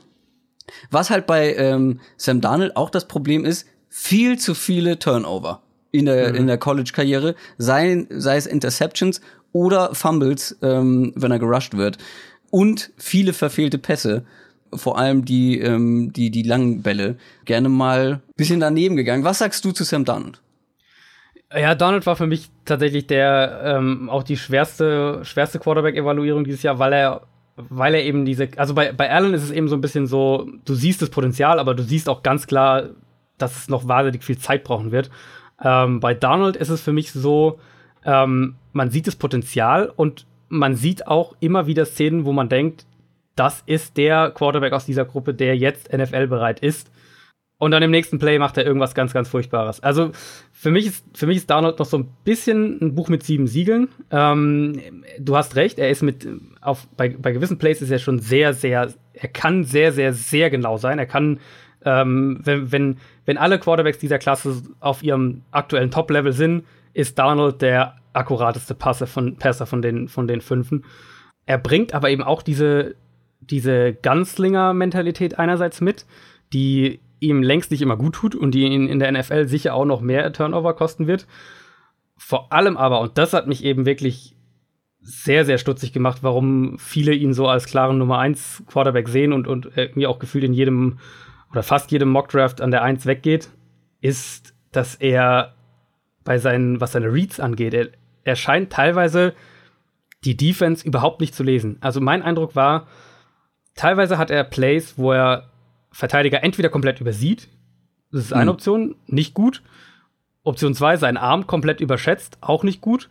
Was halt bei ähm, Sam Darnold auch das Problem ist, viel zu viele Turnover in der, mhm. in der College-Karriere, sei, sei es Interceptions oder Fumbles, ähm, wenn er gerusht wird. Und viele verfehlte Pässe. Vor allem die, ähm, die, die langen Bälle. Gerne mal bisschen daneben gegangen. Was sagst du zu Sam Donald? Ja, Donald war für mich tatsächlich der ähm, auch die schwerste, schwerste Quarterback-Evaluierung dieses Jahr, weil er, weil er eben diese, also bei, bei Allen ist es eben so ein bisschen so, du siehst das Potenzial, aber du siehst auch ganz klar, dass es noch wahnsinnig viel Zeit brauchen wird. Ähm, bei Donald ist es für mich so, ähm, man sieht das Potenzial und man sieht auch immer wieder Szenen, wo man denkt, das ist der Quarterback aus dieser Gruppe, der jetzt NFL-bereit ist. Und dann im nächsten Play macht er irgendwas ganz, ganz Furchtbares. Also für mich ist, für mich ist Darnold noch so ein bisschen ein Buch mit sieben Siegeln. Ähm, du hast recht, er ist mit, auf, bei, bei gewissen Plays ist er schon sehr, sehr, er kann sehr, sehr, sehr genau sein. Er kann, ähm, wenn, wenn, wenn alle Quarterbacks dieser Klasse auf ihrem aktuellen Top-Level sind, ist Darnold der akkurateste Passer von, Passer von den, von den Fünfen. Er bringt aber eben auch diese, diese Ganzlinger-Mentalität einerseits mit, die ihm längst nicht immer gut tut und die ihn in der NFL sicher auch noch mehr Turnover kosten wird. Vor allem aber, und das hat mich eben wirklich sehr, sehr stutzig gemacht, warum viele ihn so als klaren Nummer 1 Quarterback sehen und, und mir auch gefühlt in jedem oder fast jedem Mockdraft an der 1 weggeht, ist, dass er bei seinen, was seine Reads angeht. Er, er scheint teilweise die Defense überhaupt nicht zu lesen. Also mein Eindruck war, teilweise hat er Plays, wo er Verteidiger entweder komplett übersieht, das ist eine mhm. Option, nicht gut. Option 2, seinen Arm komplett überschätzt, auch nicht gut.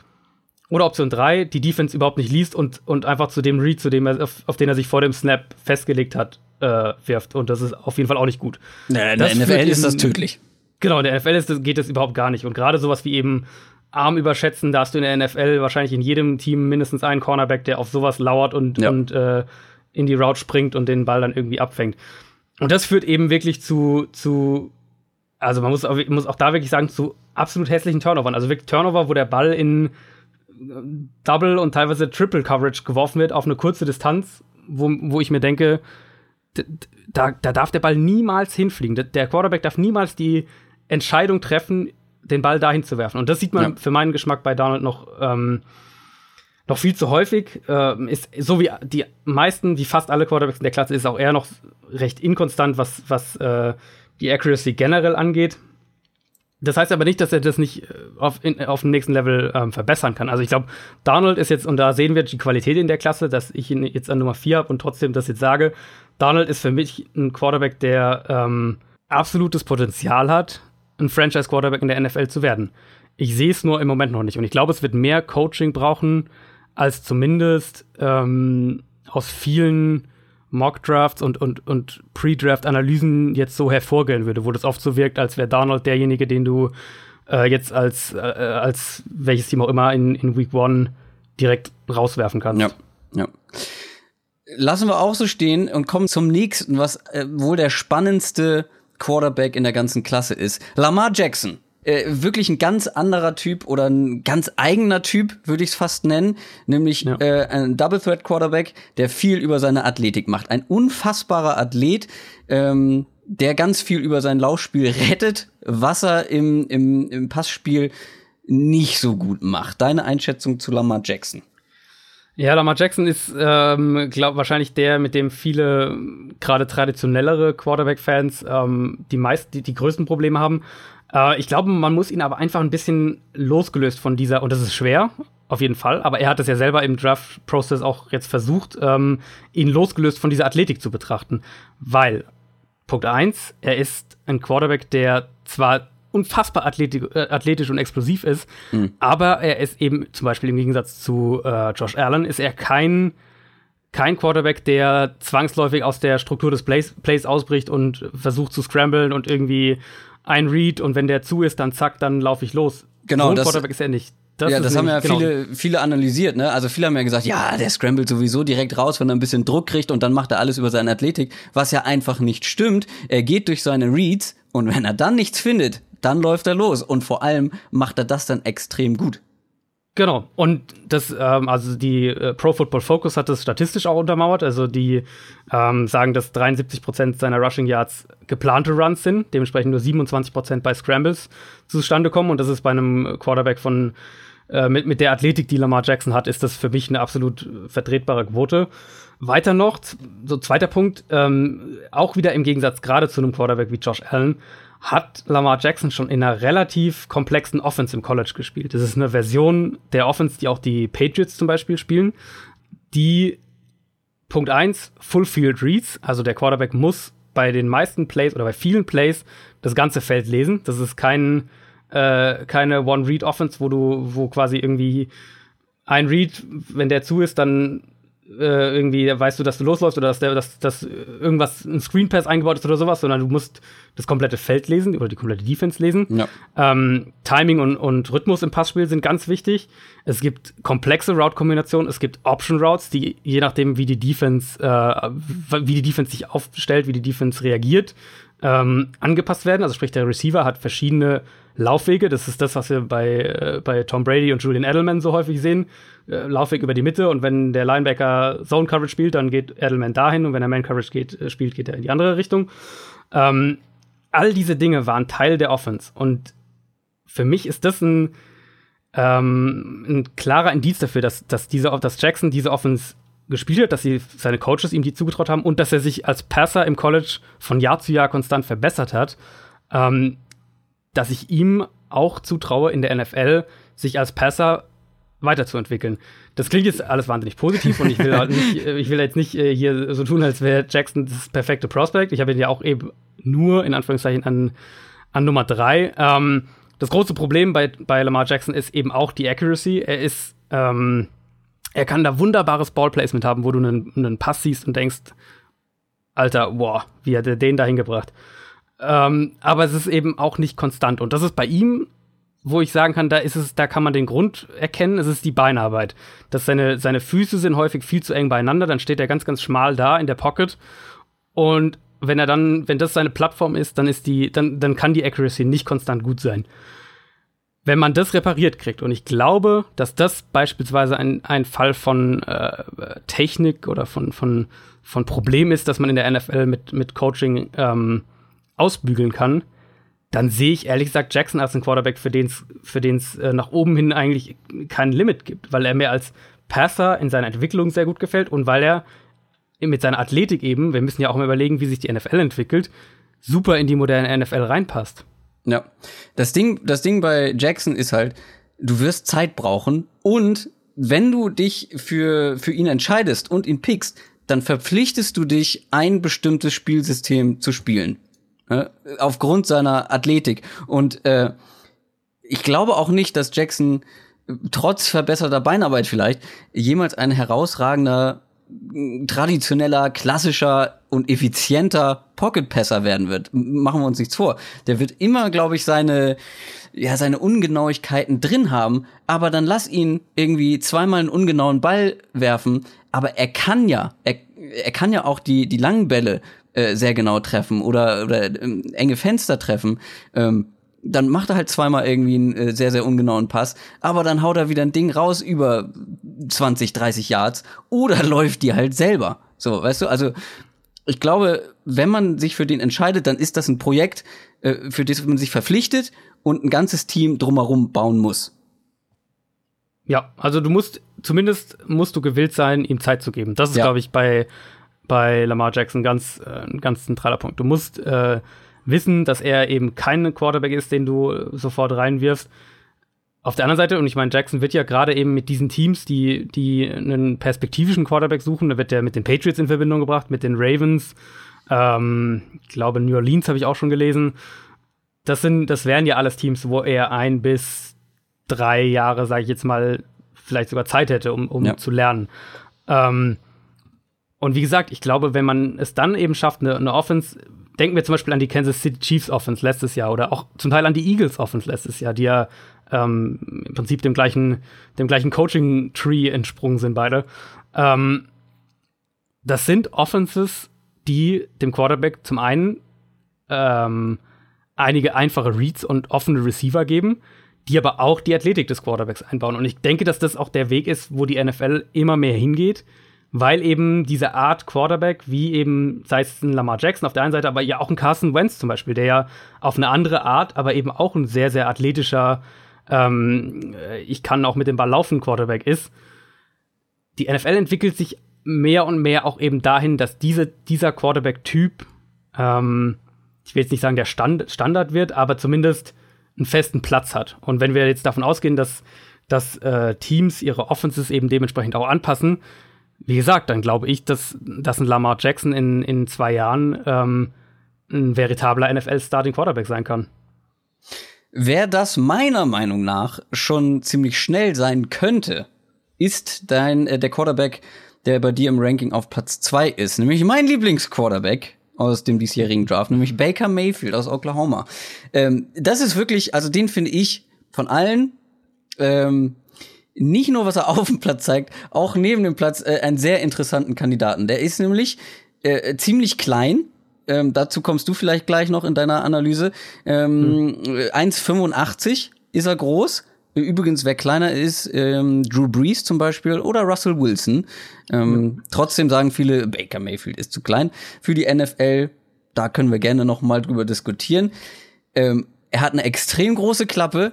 Oder Option 3, die Defense überhaupt nicht liest und, und einfach zu dem Read, zu dem er, auf, auf den er sich vor dem Snap festgelegt hat, äh, wirft. Und das ist auf jeden Fall auch nicht gut. Naja, in der NFL ist das tödlich. Genau, in der NFL ist, geht das überhaupt gar nicht. Und gerade sowas wie eben Arm überschätzen, da hast du in der NFL wahrscheinlich in jedem Team mindestens einen Cornerback, der auf sowas lauert und, ja. und äh, in die Route springt und den Ball dann irgendwie abfängt. Und das führt eben wirklich zu, zu also man muss auch, muss auch da wirklich sagen, zu absolut hässlichen Turnovern. Also wirklich Turnover, wo der Ball in äh, Double und teilweise Triple Coverage geworfen wird auf eine kurze Distanz, wo, wo ich mir denke, da, da darf der Ball niemals hinfliegen. Der Quarterback darf niemals die Entscheidung treffen, den Ball dahin zu werfen. Und das sieht man ja. für meinen Geschmack bei Donald noch, ähm, noch viel zu häufig. Äh, ist so wie die meisten, wie fast alle Quarterbacks in der Klasse, ist auch er noch recht inkonstant, was, was äh, die Accuracy generell angeht. Das heißt aber nicht, dass er das nicht äh, auf, in, auf dem nächsten Level ähm, verbessern kann. Also ich glaube, Donald ist jetzt, und da sehen wir die Qualität in der Klasse, dass ich ihn jetzt an Nummer 4 habe und trotzdem das jetzt sage. Donald ist für mich ein Quarterback, der ähm, absolutes Potenzial hat, ein Franchise-Quarterback in der NFL zu werden. Ich sehe es nur im Moment noch nicht. Und ich glaube, es wird mehr Coaching brauchen, als zumindest ähm, aus vielen Mock-Drafts und, und, und Pre-Draft-Analysen jetzt so hervorgehen würde, wo das oft so wirkt, als wäre Donald derjenige, den du äh, jetzt als, äh, als welches Team auch immer in, in Week One direkt rauswerfen kannst. Ja, ja. Lassen wir auch so stehen und kommen zum nächsten, was äh, wohl der spannendste Quarterback in der ganzen Klasse ist. Lamar Jackson. Äh, wirklich ein ganz anderer Typ oder ein ganz eigener Typ, würde ich es fast nennen. Nämlich ja. äh, ein Double Threat Quarterback, der viel über seine Athletik macht. Ein unfassbarer Athlet, ähm, der ganz viel über sein Laufspiel rettet, was er im, im, im Passspiel nicht so gut macht. Deine Einschätzung zu Lamar Jackson? Ja, Lamar Jackson ist, ähm, glaube wahrscheinlich der, mit dem viele gerade traditionellere Quarterback-Fans ähm, die meisten, die, die größten Probleme haben. Äh, ich glaube, man muss ihn aber einfach ein bisschen losgelöst von dieser, und das ist schwer, auf jeden Fall, aber er hat es ja selber im Draft-Prozess auch jetzt versucht, ähm, ihn losgelöst von dieser Athletik zu betrachten. Weil, Punkt eins, er ist ein Quarterback, der zwar unfassbar athletisch, äh, athletisch und explosiv ist. Mhm. Aber er ist eben zum Beispiel im Gegensatz zu äh, Josh Allen, ist er kein, kein Quarterback, der zwangsläufig aus der Struktur des Plays, Plays ausbricht und versucht zu scramblen und irgendwie ein Read und wenn der zu ist, dann zack, dann laufe ich los. Genau, so ein Quarterback ist er nicht. Das ja, das haben ja genau. viele, viele analysiert, ne? Also viele haben ja gesagt, ja, der scrambled sowieso direkt raus, wenn er ein bisschen Druck kriegt und dann macht er alles über seine Athletik, was ja einfach nicht stimmt. Er geht durch seine Reads und wenn er dann nichts findet, dann läuft er los. Und vor allem macht er das dann extrem gut. Genau. Und das, ähm, also die äh, Pro Football Focus hat das statistisch auch untermauert. Also die ähm, sagen, dass 73 Prozent seiner Rushing Yards geplante Runs sind, dementsprechend nur 27 Prozent bei Scrambles zustande kommen. Und das ist bei einem Quarterback von äh, mit, mit der Athletik, die Lamar Jackson hat, ist das für mich eine absolut vertretbare Quote. Weiter noch, so zweiter Punkt, ähm, auch wieder im Gegensatz gerade zu einem Quarterback wie Josh Allen, hat Lamar Jackson schon in einer relativ komplexen Offense im College gespielt. Das ist eine Version der Offense, die auch die Patriots zum Beispiel spielen, die Punkt 1, Full Field Reads, also der Quarterback muss bei den meisten Plays oder bei vielen Plays das ganze Feld lesen. Das ist kein, äh, keine One-Read-Offense, wo du, wo quasi irgendwie ein Read, wenn der zu ist, dann äh, irgendwie weißt du, dass du losläufst oder dass, der, dass, dass irgendwas ein Screen Pass eingebaut ist oder sowas, sondern du musst das komplette Feld lesen oder die komplette Defense lesen. Ja. Ähm, Timing und, und Rhythmus im Passspiel sind ganz wichtig. Es gibt komplexe Route-Kombinationen, es gibt Option Routes, die je nachdem, wie die Defense, äh, wie die Defense sich aufstellt, wie die Defense reagiert, ähm, angepasst werden. Also sprich, der Receiver hat verschiedene Laufwege. Das ist das, was wir bei, äh, bei Tom Brady und Julian Edelman so häufig sehen. Äh, Laufweg über die Mitte und wenn der Linebacker Zone Coverage spielt, dann geht Edelman dahin und wenn er Man Coverage geht, äh, spielt, geht er in die andere Richtung. Ähm, all diese Dinge waren Teil der Offense und für mich ist das ein, ähm, ein klarer Indiz dafür, dass, dass, diese, dass Jackson diese Offense gespielt hat, dass sie seine Coaches ihm die zugetraut haben und dass er sich als Passer im College von Jahr zu Jahr konstant verbessert hat. Ähm, dass ich ihm auch zutraue, in der NFL sich als Passer weiterzuentwickeln. Das klingt jetzt alles wahnsinnig positiv und ich will halt nicht, äh, ich will jetzt nicht äh, hier so tun, als wäre Jackson das perfekte Prospect. Ich habe ihn ja auch eben nur in Anführungszeichen an, an Nummer drei. Ähm, das große Problem bei, bei Lamar Jackson ist eben auch die Accuracy. Er ist, ähm, er kann da wunderbares Ballplacement haben, wo du einen, einen Pass siehst und denkst, Alter, wow, wie hat er den da hingebracht? Ähm, aber es ist eben auch nicht konstant. Und das ist bei ihm, wo ich sagen kann, da ist es, da kann man den Grund erkennen, es ist die Beinarbeit. Dass seine, seine Füße sind häufig viel zu eng beieinander, dann steht er ganz, ganz schmal da in der Pocket. Und wenn er dann, wenn das seine Plattform ist, dann ist die, dann, dann kann die Accuracy nicht konstant gut sein. Wenn man das repariert kriegt, und ich glaube, dass das beispielsweise ein, ein Fall von äh, Technik oder von, von, von Problem ist, dass man in der NFL mit, mit Coaching ähm, ausbügeln kann, dann sehe ich ehrlich gesagt Jackson als einen Quarterback, für den es für den's, äh, nach oben hin eigentlich kein Limit gibt, weil er mir als Passer in seiner Entwicklung sehr gut gefällt und weil er mit seiner Athletik eben, wir müssen ja auch mal überlegen, wie sich die NFL entwickelt, super in die moderne NFL reinpasst. Ja. Das Ding, das Ding bei Jackson ist halt, du wirst Zeit brauchen und wenn du dich für, für ihn entscheidest und ihn pickst, dann verpflichtest du dich, ein bestimmtes Spielsystem zu spielen. Ne? Aufgrund seiner Athletik. Und äh, ich glaube auch nicht, dass Jackson trotz verbesserter Beinarbeit vielleicht jemals ein herausragender, traditioneller, klassischer und effizienter Pocket-Passer werden wird. Machen wir uns nichts vor. Der wird immer, glaube ich, seine, ja, seine Ungenauigkeiten drin haben, aber dann lass ihn irgendwie zweimal einen ungenauen Ball werfen, aber er kann ja, er, er kann ja auch die, die langen Bälle äh, sehr genau treffen oder, oder äh, enge Fenster treffen. Ähm, dann macht er halt zweimal irgendwie einen äh, sehr, sehr ungenauen Pass, aber dann haut er wieder ein Ding raus über 20, 30 Yards oder läuft die halt selber. So, weißt du, also ich glaube, wenn man sich für den entscheidet, dann ist das ein Projekt, äh, für das man sich verpflichtet und ein ganzes Team drumherum bauen muss. Ja, also du musst, zumindest musst du gewillt sein, ihm Zeit zu geben. Das ist, ja. glaube ich, bei, bei Lamar Jackson ganz, äh, ein ganz zentraler Punkt. Du musst äh, wissen, dass er eben kein Quarterback ist, den du sofort reinwirfst. Auf der anderen Seite, und ich meine, Jackson wird ja gerade eben mit diesen Teams, die, die einen perspektivischen Quarterback suchen, da wird er mit den Patriots in Verbindung gebracht, mit den Ravens, ähm, ich glaube, New Orleans habe ich auch schon gelesen. Das sind, das wären ja alles Teams, wo er ein bis drei Jahre, sage ich jetzt mal, vielleicht sogar Zeit hätte, um, um ja. zu lernen. Ähm, und wie gesagt, ich glaube, wenn man es dann eben schafft, eine, eine Offense denken wir zum Beispiel an die Kansas City Chiefs Offense letztes Jahr oder auch zum Teil an die Eagles Offense letztes Jahr, die ja ähm, im Prinzip dem gleichen, dem gleichen Coaching-Tree entsprungen sind beide. Ähm, das sind Offenses, die dem Quarterback zum einen ähm, einige einfache Reads und offene Receiver geben, die aber auch die Athletik des Quarterbacks einbauen. Und ich denke, dass das auch der Weg ist, wo die NFL immer mehr hingeht, weil eben diese Art Quarterback, wie eben, sei es ein Lamar Jackson auf der einen Seite, aber ja auch ein Carson Wentz zum Beispiel, der ja auf eine andere Art, aber eben auch ein sehr, sehr athletischer, ähm, ich kann auch mit dem Ball laufen Quarterback ist. Die NFL entwickelt sich mehr und mehr auch eben dahin, dass diese, dieser Quarterback-Typ, ähm, ich will jetzt nicht sagen, der Stand, Standard wird, aber zumindest einen festen Platz hat. Und wenn wir jetzt davon ausgehen, dass, dass äh, Teams ihre Offenses eben dementsprechend auch anpassen, wie gesagt, dann glaube ich, dass, dass ein Lamar Jackson in, in zwei Jahren ähm, ein veritabler NFL-Starting Quarterback sein kann. Wer das meiner Meinung nach schon ziemlich schnell sein könnte, ist dein äh, der Quarterback, der bei dir im Ranking auf Platz zwei ist, nämlich mein Lieblingsquarterback aus dem diesjährigen Draft, nämlich Baker Mayfield aus Oklahoma. Ähm, das ist wirklich, also den finde ich von allen ähm, nicht nur, was er auf dem Platz zeigt, auch neben dem Platz äh, einen sehr interessanten Kandidaten. Der ist nämlich äh, ziemlich klein. Ähm, dazu kommst du vielleicht gleich noch in deiner Analyse. Ähm, hm. 1,85 ist er groß. Übrigens, wer kleiner ist, ähm, Drew Brees zum Beispiel oder Russell Wilson. Ähm, ja. Trotzdem sagen viele, Baker Mayfield ist zu klein für die NFL. Da können wir gerne noch mal drüber diskutieren. Ähm, er hat eine extrem große Klappe,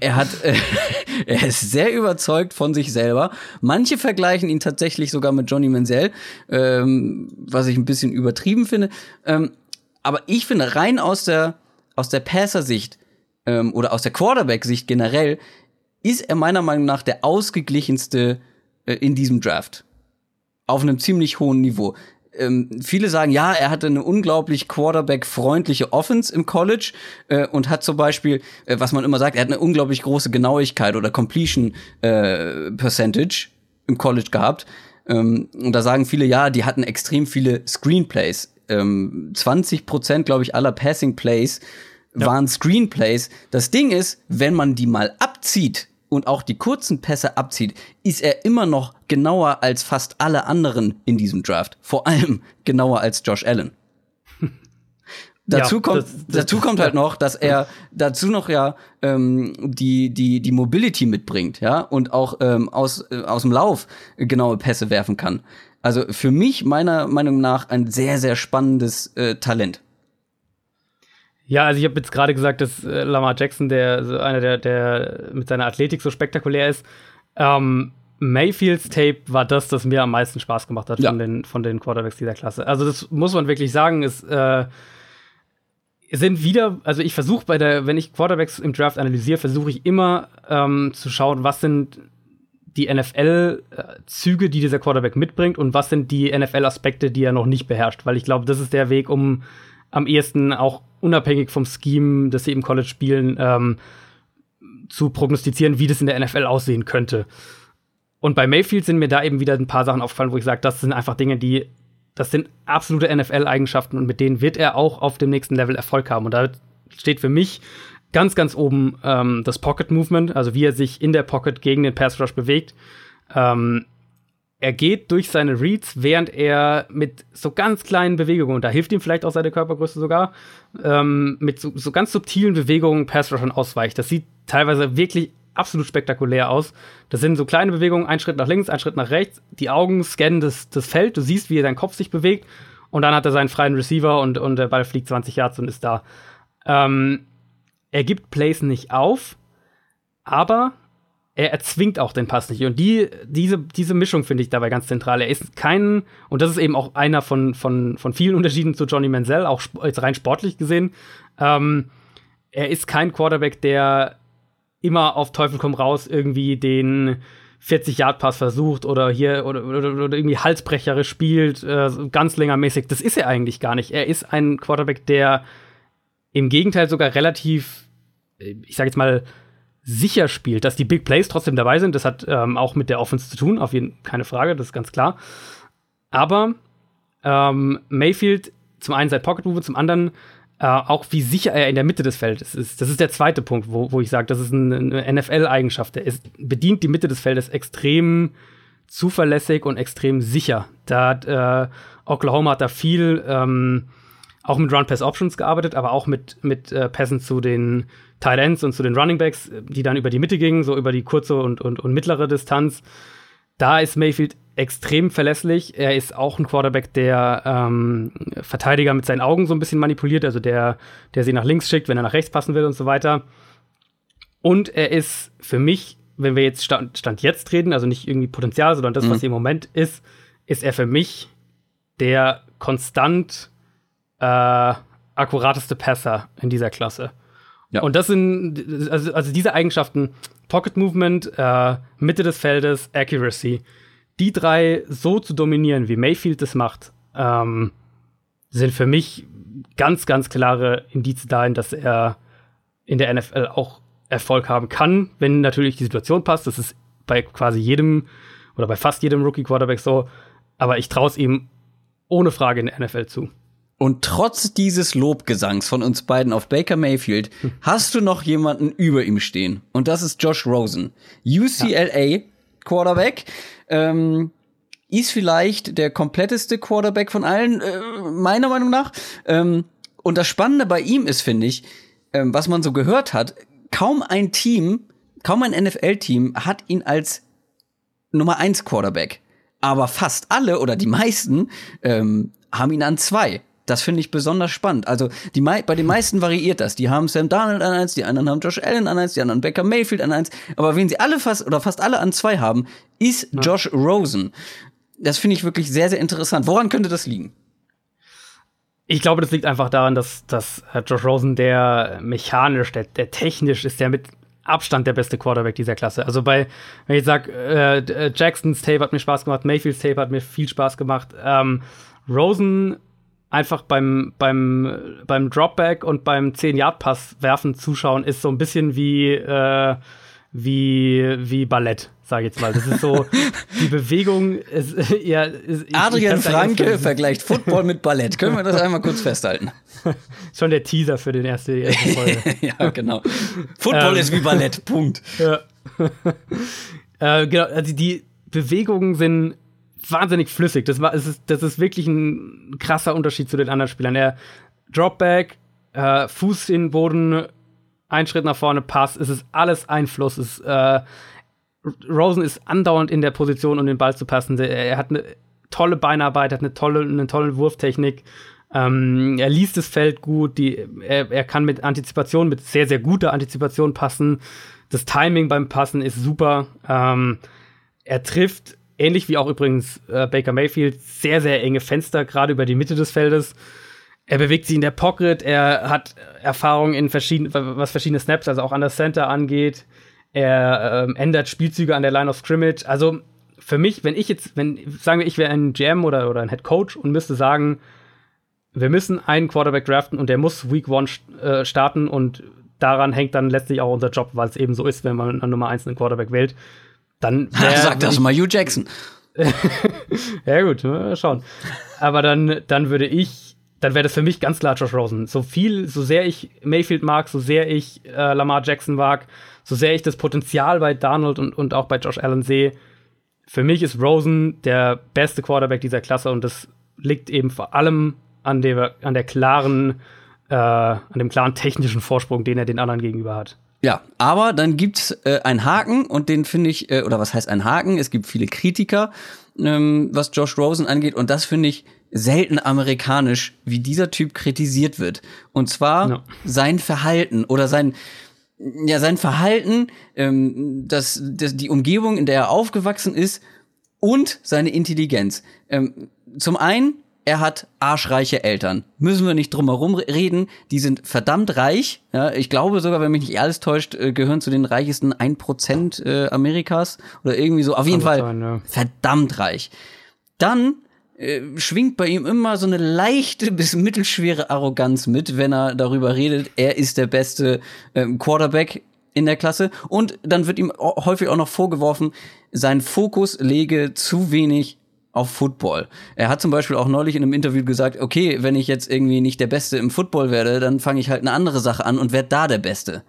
er hat, äh, er ist sehr überzeugt von sich selber. Manche vergleichen ihn tatsächlich sogar mit Johnny Menzel, ähm, was ich ein bisschen übertrieben finde. Ähm, aber ich finde rein aus der aus der Passer-Sicht ähm, oder aus der Quarterback-Sicht generell ist er meiner Meinung nach der ausgeglichenste äh, in diesem Draft auf einem ziemlich hohen Niveau ähm, viele sagen, ja, er hatte eine unglaublich Quarterback-freundliche Offense im College äh, und hat zum Beispiel, äh, was man immer sagt, er hat eine unglaublich große Genauigkeit oder Completion äh, Percentage im College gehabt. Ähm, und da sagen viele, ja, die hatten extrem viele Screenplays. Ähm, 20 Prozent, glaube ich, aller Passing Plays ja. waren Screenplays. Das Ding ist, wenn man die mal abzieht, und auch die kurzen Pässe abzieht, ist er immer noch genauer als fast alle anderen in diesem Draft. Vor allem genauer als Josh Allen. dazu ja, kommt, das, das, dazu kommt halt noch, dass er dazu noch ja ähm, die die die Mobility mitbringt, ja und auch ähm, aus äh, aus dem Lauf genaue Pässe werfen kann. Also für mich meiner Meinung nach ein sehr sehr spannendes äh, Talent. Ja, also ich habe jetzt gerade gesagt, dass äh, Lamar Jackson, der so einer der, der mit seiner Athletik so spektakulär ist. Ähm, Mayfields Tape war das, das mir am meisten Spaß gemacht hat ja. von, den, von den Quarterbacks dieser Klasse. Also das muss man wirklich sagen, es äh, sind wieder, also ich versuche bei der, wenn ich Quarterbacks im Draft analysiere, versuche ich immer ähm, zu schauen, was sind die NFL-Züge, die dieser Quarterback mitbringt und was sind die NFL-Aspekte, die er noch nicht beherrscht. Weil ich glaube, das ist der Weg, um am ehesten auch unabhängig vom Scheme, das sie im College spielen, ähm, zu prognostizieren, wie das in der NFL aussehen könnte. Und bei Mayfield sind mir da eben wieder ein paar Sachen aufgefallen, wo ich sage, das sind einfach Dinge, die das sind absolute NFL-Eigenschaften und mit denen wird er auch auf dem nächsten Level Erfolg haben. Und da steht für mich ganz, ganz oben ähm, das Pocket Movement, also wie er sich in der Pocket gegen den Pass Rush bewegt. Ähm, er geht durch seine Reads, während er mit so ganz kleinen Bewegungen, und da hilft ihm vielleicht auch seine Körpergröße sogar, ähm, mit so, so, ganz subtilen Bewegungen Pass Rushern ausweicht. Das sieht teilweise wirklich absolut spektakulär aus. Das sind so kleine Bewegungen, ein Schritt nach links, ein Schritt nach rechts. Die Augen scannen das, das Feld, du siehst, wie sein Kopf sich bewegt. Und dann hat er seinen freien Receiver und, und der Ball fliegt 20 Yards und ist da. Ähm, er gibt Plays nicht auf, aber er erzwingt auch den Pass nicht. Und die, diese, diese Mischung finde ich dabei ganz zentral. Er ist kein, und das ist eben auch einer von, von, von vielen Unterschieden zu Johnny Manziel, auch jetzt rein sportlich gesehen. Ähm, er ist kein Quarterback, der immer auf Teufel komm raus irgendwie den 40-Yard-Pass versucht oder hier oder, oder, oder irgendwie halsbrecherisch spielt, äh, ganz längermäßig. Das ist er eigentlich gar nicht. Er ist ein Quarterback, der im Gegenteil sogar relativ, ich sag jetzt mal, sicher spielt, dass die Big Plays trotzdem dabei sind. Das hat ähm, auch mit der Offense zu tun, auf jeden Fall keine Frage, das ist ganz klar. Aber ähm, Mayfield zum einen seit Pocket Move, zum anderen äh, auch wie sicher er in der Mitte des Feldes ist. Das ist der zweite Punkt, wo, wo ich sage, das ist eine, eine NFL-Eigenschaft. Er ist, bedient die Mitte des Feldes extrem zuverlässig und extrem sicher. Da hat äh, Oklahoma hat da viel ähm, auch mit Run-Pass-Options gearbeitet, aber auch mit, mit äh, Pässen zu den Tight Ends und zu den Running Backs, die dann über die Mitte gingen, so über die kurze und, und, und mittlere Distanz. Da ist Mayfield extrem verlässlich. Er ist auch ein Quarterback, der ähm, Verteidiger mit seinen Augen so ein bisschen manipuliert, also der, der sie nach links schickt, wenn er nach rechts passen will und so weiter. Und er ist für mich, wenn wir jetzt Stand, Stand jetzt reden, also nicht irgendwie Potenzial, sondern das, mhm. was im Moment ist, ist er für mich der konstant äh, akkurateste Passer in dieser Klasse. Ja. Und das sind, also, also diese Eigenschaften, Pocket Movement, äh, Mitte des Feldes, Accuracy, die drei so zu dominieren, wie Mayfield das macht, ähm, sind für mich ganz, ganz klare Indizien dahin, dass er in der NFL auch Erfolg haben kann, wenn natürlich die Situation passt. Das ist bei quasi jedem oder bei fast jedem Rookie-Quarterback so. Aber ich traue es ihm ohne Frage in der NFL zu. Und trotz dieses Lobgesangs von uns beiden auf Baker Mayfield hast du noch jemanden über ihm stehen. Und das ist Josh Rosen. UCLA ja. Quarterback. Ähm, ist vielleicht der kompletteste Quarterback von allen, äh, meiner Meinung nach. Ähm, und das Spannende bei ihm ist, finde ich, ähm, was man so gehört hat, kaum ein Team, kaum ein NFL-Team hat ihn als Nummer eins Quarterback. Aber fast alle oder die meisten ähm, haben ihn an zwei. Das finde ich besonders spannend. Also die, bei den meisten variiert das. Die haben Sam Darnold an eins, die anderen haben Josh Allen an eins, die anderen Becker Mayfield an eins. Aber wen sie alle fast oder fast alle an zwei haben, ist ja. Josh Rosen. Das finde ich wirklich sehr, sehr interessant. Woran könnte das liegen? Ich glaube, das liegt einfach daran, dass, dass Josh Rosen der mechanisch, der, der technisch ist, der mit Abstand der beste Quarterback dieser Klasse. Also bei, wenn ich sage, äh, Jacksons Tape hat mir Spaß gemacht, Mayfields Tape hat mir viel Spaß gemacht. Ähm, Rosen einfach beim, beim, beim Dropback und beim 10-Yard-Pass werfen zuschauen, ist so ein bisschen wie, äh, wie, wie Ballett, sage ich jetzt mal. Das ist so, die Bewegung ist ja. Ist, Adrian Franke vergleicht Football mit Ballett. Können wir das einmal kurz festhalten? Schon der Teaser für den ersten, erste Folge. ja, genau. Football ähm, ist wie Ballett, Punkt. Ja. äh, genau, also die Bewegungen sind wahnsinnig flüssig. Das, war, ist, das ist wirklich ein krasser Unterschied zu den anderen Spielern. Er Dropback, äh, Fuß in den Boden, ein Schritt nach vorne, Pass, es ist alles Einfluss. Es, äh, Rosen ist andauernd in der Position, um den Ball zu passen. Er, er hat eine tolle Beinarbeit, hat eine tolle, eine tolle Wurftechnik. Ähm, er liest das Feld gut, die, er, er kann mit Antizipation, mit sehr, sehr guter Antizipation passen. Das Timing beim Passen ist super. Ähm, er trifft ähnlich wie auch übrigens äh, Baker Mayfield, sehr, sehr enge Fenster, gerade über die Mitte des Feldes. Er bewegt sich in der Pocket, er hat Erfahrung in verschiedenen, was verschiedene Snaps, also auch an der Center angeht. Er ähm, ändert Spielzüge an der Line of Scrimmage. Also für mich, wenn ich jetzt, wenn, sagen wir, ich wäre ein GM oder, oder ein Head Coach und müsste sagen, wir müssen einen Quarterback draften und der muss Week One äh, starten und daran hängt dann letztlich auch unser Job, weil es eben so ist, wenn man an Nummer 1 einen Quarterback wählt dann wär, Sag das mal Hugh Jackson. ja, gut, mal schauen. Aber dann, dann würde ich, dann wäre das für mich ganz klar Josh Rosen. So viel, so sehr ich Mayfield mag, so sehr ich äh, Lamar Jackson mag, so sehr ich das Potenzial bei Donald und, und auch bei Josh Allen sehe, für mich ist Rosen der beste Quarterback dieser Klasse und das liegt eben vor allem an der, an der klaren, äh, an dem klaren technischen Vorsprung, den er den anderen gegenüber hat. Ja, aber dann gibt's äh, einen Haken und den finde ich, äh, oder was heißt ein Haken? Es gibt viele Kritiker, ähm, was Josh Rosen angeht und das finde ich selten amerikanisch, wie dieser Typ kritisiert wird. Und zwar no. sein Verhalten oder sein, ja, sein Verhalten, ähm, das, das, die Umgebung, in der er aufgewachsen ist und seine Intelligenz. Ähm, zum einen er hat arschreiche Eltern. Müssen wir nicht drum herum reden. Die sind verdammt reich. Ja, ich glaube sogar, wenn mich nicht alles täuscht, äh, gehören zu den reichsten 1% äh, Amerikas oder irgendwie so. Auf jeden Fall sein, ja. verdammt reich. Dann äh, schwingt bei ihm immer so eine leichte bis mittelschwere Arroganz mit, wenn er darüber redet, er ist der beste ähm, Quarterback in der Klasse. Und dann wird ihm häufig auch noch vorgeworfen, sein Fokus lege zu wenig auf Football. Er hat zum Beispiel auch neulich in einem Interview gesagt, okay, wenn ich jetzt irgendwie nicht der Beste im Football werde, dann fange ich halt eine andere Sache an und werde da der Beste.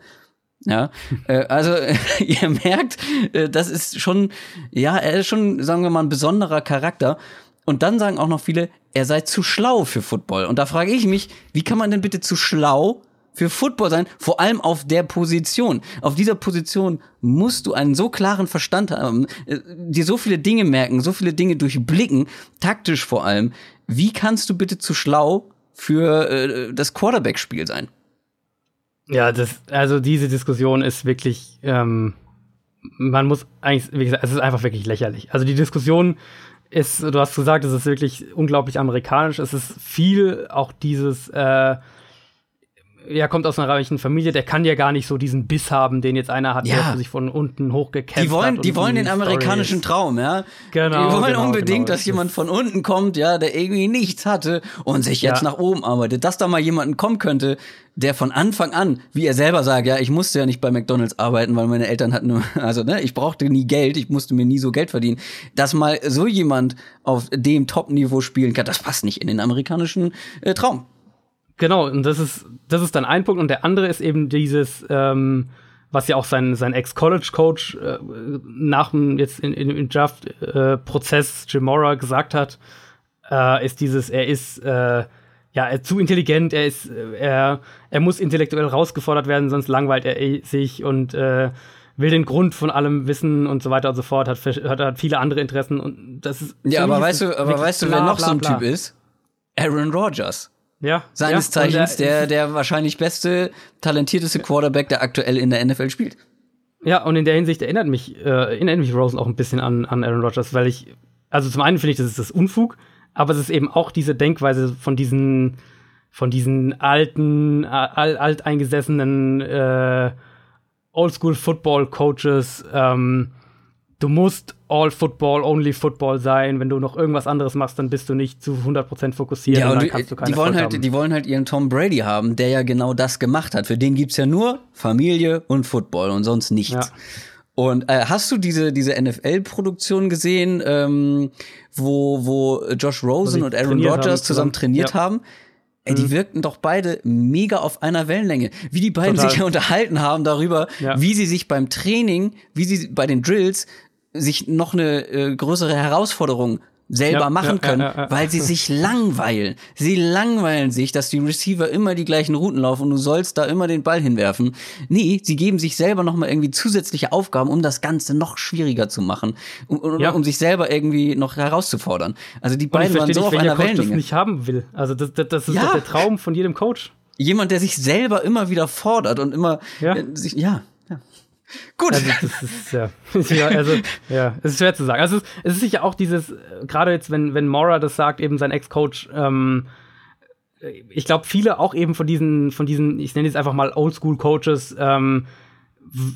Ja, äh, also ihr merkt, äh, das ist schon, ja, er ist schon, sagen wir mal, ein besonderer Charakter. Und dann sagen auch noch viele, er sei zu schlau für Football. Und da frage ich mich, wie kann man denn bitte zu schlau für Football sein, vor allem auf der Position. Auf dieser Position musst du einen so klaren Verstand haben, äh, dir so viele Dinge merken, so viele Dinge durchblicken, taktisch vor allem. Wie kannst du bitte zu schlau für äh, das Quarterback-Spiel sein? Ja, das, also diese Diskussion ist wirklich, ähm, man muss eigentlich, wie gesagt, es ist einfach wirklich lächerlich. Also die Diskussion ist, du hast gesagt, es ist wirklich unglaublich amerikanisch. Es ist viel auch dieses, äh, ja, kommt aus einer reichen Familie, der kann ja gar nicht so diesen Biss haben, den jetzt einer hat, ja. der sich von unten hochgekämpft die wollen, hat. Die wollen den amerikanischen Traum, ja. Genau. Die wollen genau, unbedingt, genau. dass jemand von unten kommt, ja, der irgendwie nichts hatte und sich jetzt ja. nach oben arbeitet. Dass da mal jemanden kommen könnte, der von Anfang an, wie er selber sagt, ja, ich musste ja nicht bei McDonalds arbeiten, weil meine Eltern hatten, also ne, ich brauchte nie Geld, ich musste mir nie so Geld verdienen. Dass mal so jemand auf dem Top-Niveau spielen kann, das passt nicht in den amerikanischen äh, Traum. Genau, und das ist, das ist dann ein Punkt. Und der andere ist eben dieses, ähm, was ja auch sein, sein Ex-College-Coach äh, nach dem jetzt in, in, im Draft-Prozess äh, Jim Mora gesagt hat, äh, ist dieses, er ist äh, ja zu intelligent, er ist, äh, er, er muss intellektuell rausgefordert werden, sonst langweilt er sich und äh, will den Grund von allem wissen und so weiter und so fort, hat, hat, hat viele andere Interessen und das ist. Ja, aber weißt du, aber weißt du, wer noch bla, bla, so ein Typ ist? Aaron Rodgers. Ja. Seines ja, Zeichens der, der wahrscheinlich beste, talentierteste Quarterback, der aktuell in der NFL spielt. Ja, und in der Hinsicht erinnert mich, äh, erinnert mich Rosen auch ein bisschen an, an Aaron Rodgers, weil ich, also zum einen finde ich, das ist das Unfug, aber es ist eben auch diese Denkweise von diesen, von diesen alten, alt, alteingesessenen äh, Oldschool-Football-Coaches, ähm, du musst all Football, only Football sein. Wenn du noch irgendwas anderes machst, dann bist du nicht zu 100% fokussiert ja, und, dann kannst du keine die wollen halt, haben. Die wollen halt ihren Tom Brady haben, der ja genau das gemacht hat. Für den gibt's ja nur Familie und Football und sonst nichts. Ja. Und äh, hast du diese, diese NFL-Produktion gesehen, ähm, wo, wo Josh Rosen und Aaron Rodgers zusammen, trainiert ja. haben? Ey, die mhm. wirkten doch beide mega auf einer Wellenlänge. Wie die beiden Total. sich ja unterhalten haben darüber, ja. wie sie sich beim Training, wie sie bei den Drills sich noch eine äh, größere Herausforderung selber ja, machen können, ja, ja, weil sie sich langweilen. Sie langweilen sich, dass die Receiver immer die gleichen Routen laufen und du sollst da immer den Ball hinwerfen. Nee, sie geben sich selber noch mal irgendwie zusätzliche Aufgaben, um das Ganze noch schwieriger zu machen, um, um sich selber irgendwie noch herauszufordern. Also die beiden waren so nicht, auf einer Coach Wellenlänge. das nicht haben will. Also das, das, das ist der Traum von jedem Coach. Jemand, der sich selber immer wieder fordert und immer äh, sich, ja, Gut. Also, das ist, ja, ja, also, ja, es ist schwer zu sagen. Also, es ist, es ist sicher auch dieses, gerade jetzt, wenn, wenn Mora das sagt, eben sein Ex-Coach, ähm, ich glaube, viele auch eben von diesen, von diesen, ich nenne jetzt einfach mal Oldschool-Coaches, ähm,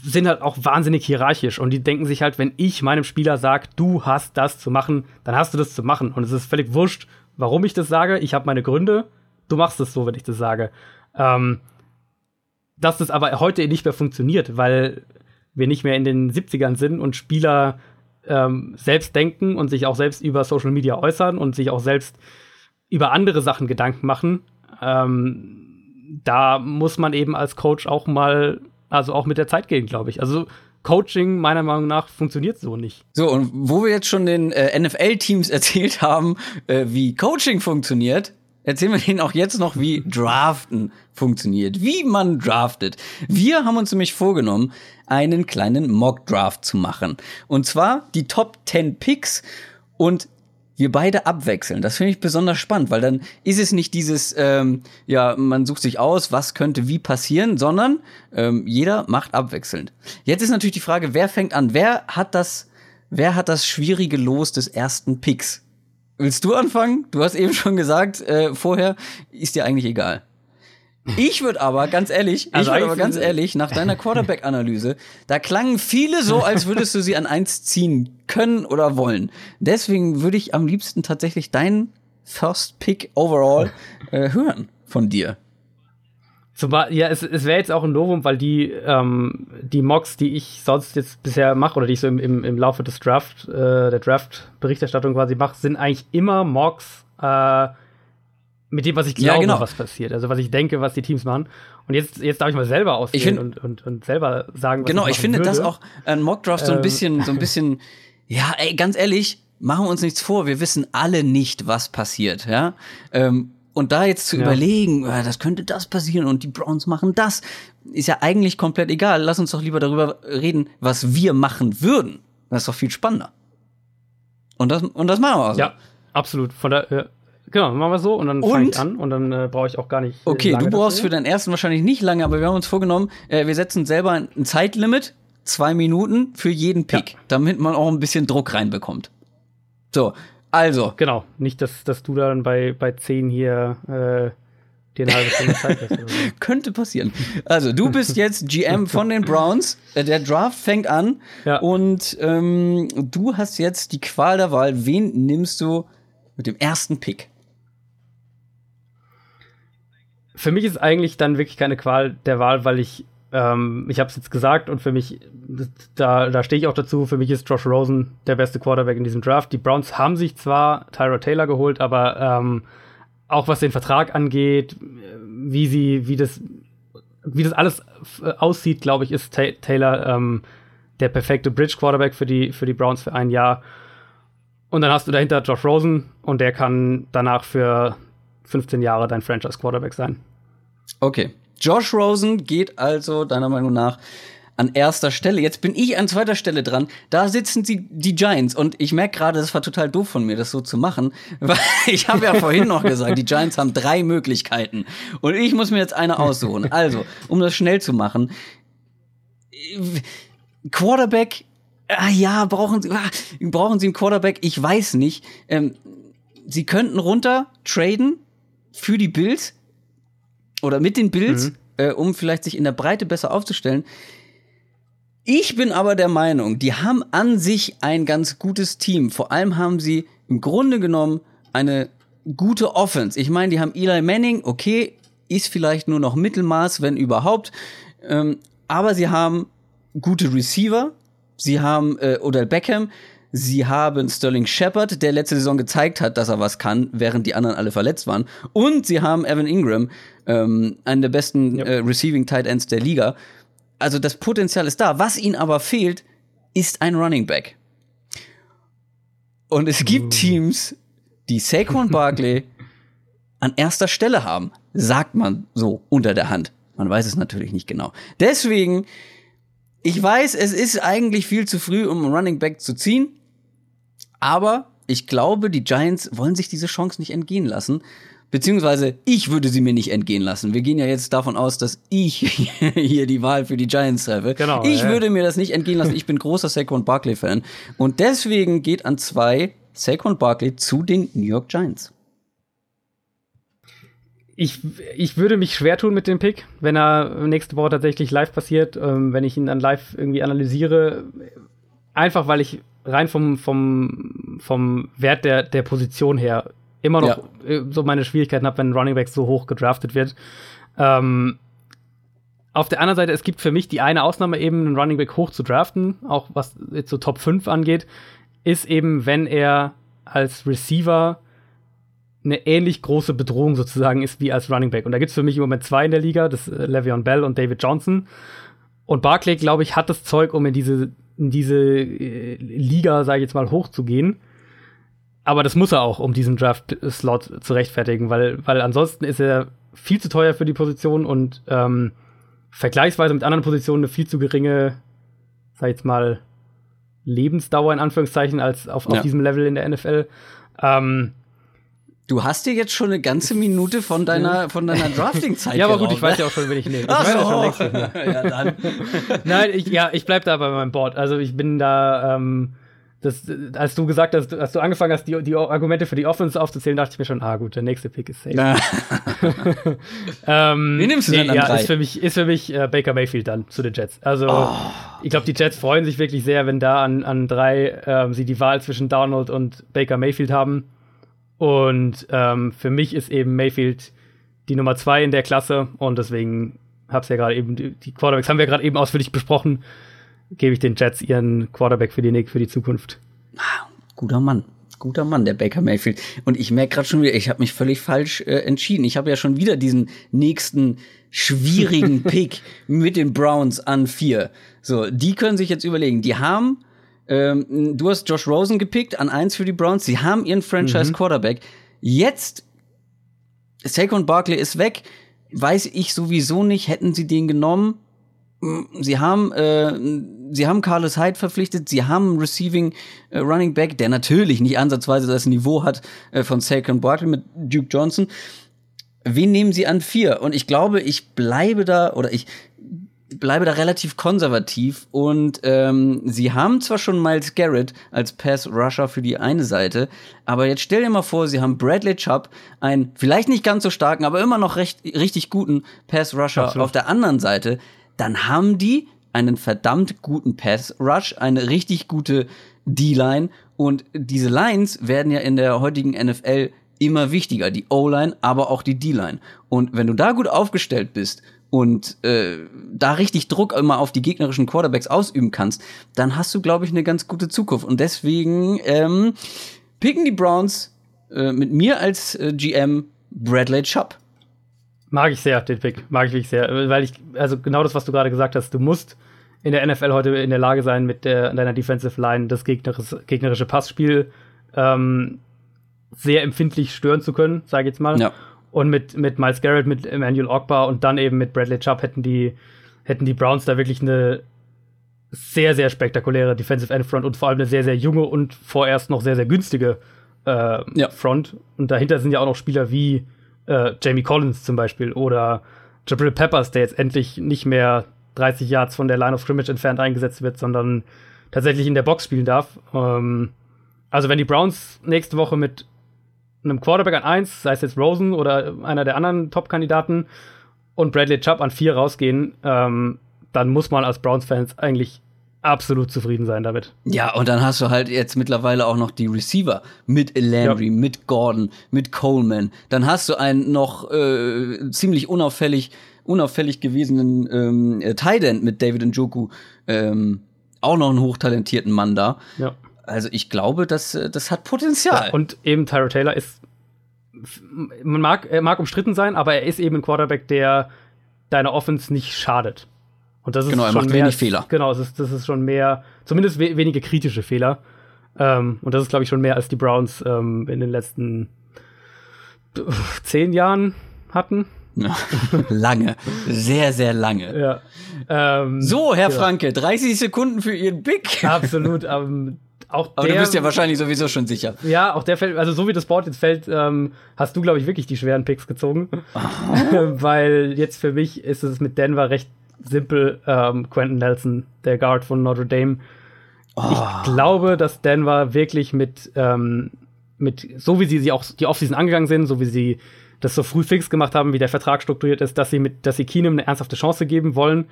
sind halt auch wahnsinnig hierarchisch und die denken sich halt, wenn ich meinem Spieler sage, du hast das zu machen, dann hast du das zu machen. Und es ist völlig wurscht, warum ich das sage. Ich habe meine Gründe. Du machst es so, wenn ich das sage. Ähm, dass das aber heute nicht mehr funktioniert, weil wir nicht mehr in den 70ern sind und Spieler ähm, selbst denken und sich auch selbst über Social Media äußern und sich auch selbst über andere Sachen Gedanken machen. Ähm, da muss man eben als Coach auch mal, also auch mit der Zeit gehen, glaube ich. Also Coaching meiner Meinung nach funktioniert so nicht. So, und wo wir jetzt schon den äh, NFL-Teams erzählt haben, äh, wie Coaching funktioniert, erzählen wir ihnen auch jetzt noch, wie Draften funktioniert, wie man draftet. Wir haben uns nämlich vorgenommen, einen kleinen Mock-Draft zu machen. Und zwar die Top 10 Picks und wir beide abwechseln. Das finde ich besonders spannend, weil dann ist es nicht dieses, ähm, ja, man sucht sich aus, was könnte wie passieren, sondern ähm, jeder macht abwechselnd. Jetzt ist natürlich die Frage, wer fängt an? Wer hat das, wer hat das schwierige Los des ersten Picks? Willst du anfangen? Du hast eben schon gesagt, äh, vorher ist dir eigentlich egal. Ich würde aber, ganz ehrlich, ich also würde aber ganz ehrlich, nach deiner Quarterback-Analyse, da klangen viele so, als würdest du sie an eins ziehen können oder wollen. Deswegen würde ich am liebsten tatsächlich deinen First Pick overall äh, hören von dir. Zumal, ja, es, es wäre jetzt auch ein Novum, weil die, ähm, die Mocks, die ich sonst jetzt bisher mache oder die ich so im, im, im Laufe des Draft, äh, der Draft-Berichterstattung quasi mache, sind eigentlich immer Mocks äh, mit dem, was ich glaube, ja, genau. was passiert. Also was ich denke, was die Teams machen. Und jetzt, jetzt darf ich mal selber auswählen und, und, und selber sagen, was Genau, ich, ich finde würde. das auch ein Mockdraft so ein ähm. bisschen, so ein bisschen, ja, ey, ganz ehrlich, machen wir uns nichts vor, wir wissen alle nicht, was passiert, ja. Ähm, und da jetzt zu ja. überlegen, ja, das könnte das passieren und die Browns machen das, ist ja eigentlich komplett egal. Lass uns doch lieber darüber reden, was wir machen würden. Das ist doch viel spannender. Und das, und das machen wir also. Ja, absolut. Von der, ja. Genau, machen wir so und dann fange ich an und dann äh, brauche ich auch gar nicht. Äh, okay, du brauchst dafür. für deinen ersten wahrscheinlich nicht lange, aber wir haben uns vorgenommen, äh, wir setzen selber ein Zeitlimit, zwei Minuten für jeden Pick, ja. damit man auch ein bisschen Druck reinbekommt. So, also. Genau, nicht, dass, dass du dann bei, bei 10 hier äh, dir eine halbe Stunde Zeit hast. So. Könnte passieren. Also, du bist jetzt GM von den Browns. Äh, der Draft fängt an. Ja. Und ähm, du hast jetzt die Qual der Wahl. Wen nimmst du mit dem ersten Pick? Für mich ist eigentlich dann wirklich keine Qual der Wahl, weil ich ähm, ich habe es jetzt gesagt und für mich, da, da stehe ich auch dazu, für mich ist Josh Rosen der beste Quarterback in diesem Draft. Die Browns haben sich zwar Tyra Taylor geholt, aber ähm, auch was den Vertrag angeht, wie sie, wie das, wie das alles aussieht, glaube ich, ist Ta Taylor ähm, der perfekte Bridge Quarterback für die, für die Browns für ein Jahr. Und dann hast du dahinter Josh Rosen und der kann danach für 15 Jahre dein Franchise Quarterback sein. Okay. Josh Rosen geht also deiner Meinung nach an erster Stelle. Jetzt bin ich an zweiter Stelle dran. Da sitzen die, die Giants. Und ich merke gerade, das war total doof von mir, das so zu machen. Weil ich habe ja vorhin noch gesagt, die Giants haben drei Möglichkeiten. Und ich muss mir jetzt eine aussuchen. Also, um das schnell zu machen. Quarterback, ah ja, brauchen sie, ah, brauchen sie einen Quarterback? Ich weiß nicht. Ähm, sie könnten runter traden für die Bills oder mit den Bills, mhm. äh, um vielleicht sich in der Breite besser aufzustellen. Ich bin aber der Meinung, die haben an sich ein ganz gutes Team. Vor allem haben sie im Grunde genommen eine gute Offense. Ich meine, die haben Eli Manning, okay, ist vielleicht nur noch Mittelmaß, wenn überhaupt. Ähm, aber sie haben gute Receiver. Sie haben äh, Odell Beckham. Sie haben Sterling Shepard, der letzte Saison gezeigt hat, dass er was kann, während die anderen alle verletzt waren. Und sie haben Evan Ingram, ähm, einen der besten ja. äh, Receiving Tight Ends der Liga. Also das Potenzial ist da. Was ihnen aber fehlt, ist ein Running Back. Und es gibt uh. Teams, die Saquon Barkley an erster Stelle haben. Sagt man so unter der Hand. Man weiß es natürlich nicht genau. Deswegen, ich weiß, es ist eigentlich viel zu früh, um einen Running Back zu ziehen. Aber ich glaube, die Giants wollen sich diese Chance nicht entgehen lassen. Beziehungsweise ich würde sie mir nicht entgehen lassen. Wir gehen ja jetzt davon aus, dass ich hier die Wahl für die Giants treffe. Genau, ich ja. würde mir das nicht entgehen lassen. Ich bin großer Saquon Barkley-Fan. Und deswegen geht an zwei Saquon Barkley zu den New York Giants. Ich, ich würde mich schwer tun mit dem Pick, wenn er nächste Woche tatsächlich live passiert, ähm, wenn ich ihn dann live irgendwie analysiere. Einfach weil ich rein vom, vom, vom Wert der, der Position her immer noch ja. Äh, so meine Schwierigkeiten habe, wenn ein Running Back so hoch gedraftet wird. Ähm, auf der anderen Seite, es gibt für mich die eine Ausnahme eben, einen Running Back hoch zu draften, auch was jetzt so Top 5 angeht, ist eben, wenn er als Receiver eine ähnlich große Bedrohung sozusagen ist wie als Running Back. Und da gibt es für mich im Moment zwei in der Liga, das äh, Le'Veon Bell und David Johnson. Und Barclay, glaube ich, hat das Zeug, um in diese, in diese äh, Liga, sage ich jetzt mal, hochzugehen. Aber das muss er auch, um diesen Draft-Slot zu rechtfertigen, weil, weil ansonsten ist er viel zu teuer für die Position und ähm, vergleichsweise mit anderen Positionen eine viel zu geringe, sag ich jetzt mal, Lebensdauer in Anführungszeichen als auf, ja. auf diesem Level in der NFL. Ähm, Du hast dir jetzt schon eine ganze Minute von deiner, von deiner Drafting-Zeit Ja, aber gut, ich weiß ja auch schon, wen ich nehme. Ich Ach weiß so. ja schon längst ja, dann. Nein, ich, ja, ich bleib da bei meinem Board. Also ich bin da, ähm, das, als du gesagt hast, als du angefangen hast, die, die Argumente für die Offense aufzuzählen, dachte ich mir schon, ah gut, der nächste Pick ist safe. ähm, Wie nimmst du denn nee, an ja, drei? Ist für mich, ist für mich äh, Baker Mayfield dann zu den Jets. Also oh. ich glaube, die Jets freuen sich wirklich sehr, wenn da an, an drei ähm, sie die Wahl zwischen Donald und Baker Mayfield haben. Und ähm, für mich ist eben Mayfield die Nummer zwei in der Klasse und deswegen hab's ja gerade eben, die Quarterbacks haben wir gerade eben ausführlich besprochen gebe ich den Jets ihren Quarterback für die, für die Zukunft. Ah, guter Mann. Guter Mann, der Baker Mayfield. Und ich merke gerade schon wieder, ich habe mich völlig falsch äh, entschieden. Ich habe ja schon wieder diesen nächsten schwierigen Pick mit den Browns an vier. So, die können sich jetzt überlegen. Die haben, ähm, du hast Josh Rosen gepickt an eins für die Browns. Sie haben ihren Franchise Quarterback. Jetzt, Saquon Barkley ist weg. Weiß ich sowieso nicht, hätten sie den genommen Sie haben, äh, sie haben Carlos Hyde verpflichtet, sie haben Receiving äh, Running Back, der natürlich nicht ansatzweise das Niveau hat äh, von Saquon Barkley mit Duke Johnson. Wen nehmen sie an vier? Und ich glaube, ich bleibe da oder ich bleibe da relativ konservativ und ähm, sie haben zwar schon Miles Garrett als Pass Rusher für die eine Seite, aber jetzt stell dir mal vor, sie haben Bradley Chubb, einen vielleicht nicht ganz so starken, aber immer noch recht richtig guten Pass Rusher auf der anderen Seite dann haben die einen verdammt guten Pass Rush, eine richtig gute D-Line und diese Lines werden ja in der heutigen NFL immer wichtiger, die O-Line, aber auch die D-Line. Und wenn du da gut aufgestellt bist und äh, da richtig Druck immer auf die gegnerischen Quarterbacks ausüben kannst, dann hast du, glaube ich, eine ganz gute Zukunft. Und deswegen ähm, picken die Browns äh, mit mir als äh, GM Bradley Chubb. Mag ich sehr, den Pick. Mag ich wirklich sehr. Weil ich, also genau das, was du gerade gesagt hast, du musst in der NFL heute in der Lage sein, mit der, deiner Defensive Line das gegnerische, gegnerische Passspiel ähm, sehr empfindlich stören zu können, sage ich jetzt mal. Ja. Und mit, mit Miles Garrett, mit Emmanuel Ogbar und dann eben mit Bradley Chubb hätten die, hätten die Browns da wirklich eine sehr, sehr spektakuläre Defensive End Front und vor allem eine sehr, sehr junge und vorerst noch sehr, sehr günstige äh, ja. Front. Und dahinter sind ja auch noch Spieler wie äh, Jamie Collins zum Beispiel oder Jabril Peppers, der jetzt endlich nicht mehr 30 Yards von der Line of Scrimmage entfernt eingesetzt wird, sondern tatsächlich in der Box spielen darf. Ähm, also wenn die Browns nächste Woche mit einem Quarterback an 1, sei es jetzt Rosen oder einer der anderen Top-Kandidaten und Bradley Chubb an 4 rausgehen, ähm, dann muss man als Browns-Fans eigentlich absolut zufrieden sein damit. Ja, und dann hast du halt jetzt mittlerweile auch noch die Receiver mit Landry, ja. mit Gordon, mit Coleman. Dann hast du einen noch äh, ziemlich unauffällig, unauffällig gewesenen ähm, äh, Tight End mit David Njoku. Ähm, auch noch einen hochtalentierten Mann da. Ja. Also ich glaube, das, äh, das hat Potenzial. Ja, und eben Tyro Taylor ist, man mag, er mag umstritten sein, aber er ist eben ein Quarterback, der deiner Offense nicht schadet. Und das ist genau, er schon macht mehr, wenig Fehler. Genau, das ist, das ist schon mehr, zumindest we wenige kritische Fehler. Ähm, und das ist, glaube ich, schon mehr als die Browns ähm, in den letzten zehn Jahren hatten. Lange, sehr, sehr lange. Ja. Ähm, so, Herr ja. Franke, 30 Sekunden für Ihren Big. Absolut. Ähm, auch Aber der, du bist ja wahrscheinlich sowieso schon sicher. Ja, auch der fällt, also so wie das Board jetzt fällt, ähm, hast du, glaube ich, wirklich die schweren Picks gezogen. Weil jetzt für mich ist es mit Denver recht simpel ähm, Quentin Nelson, der Guard von Notre Dame. Oh. Ich glaube, dass Denver wirklich mit, ähm, mit, so wie sie, sie auch die Offseason angegangen sind, so wie sie das so früh fix gemacht haben, wie der Vertrag strukturiert ist, dass sie mit, dass sie Keenum eine ernsthafte Chance geben wollen.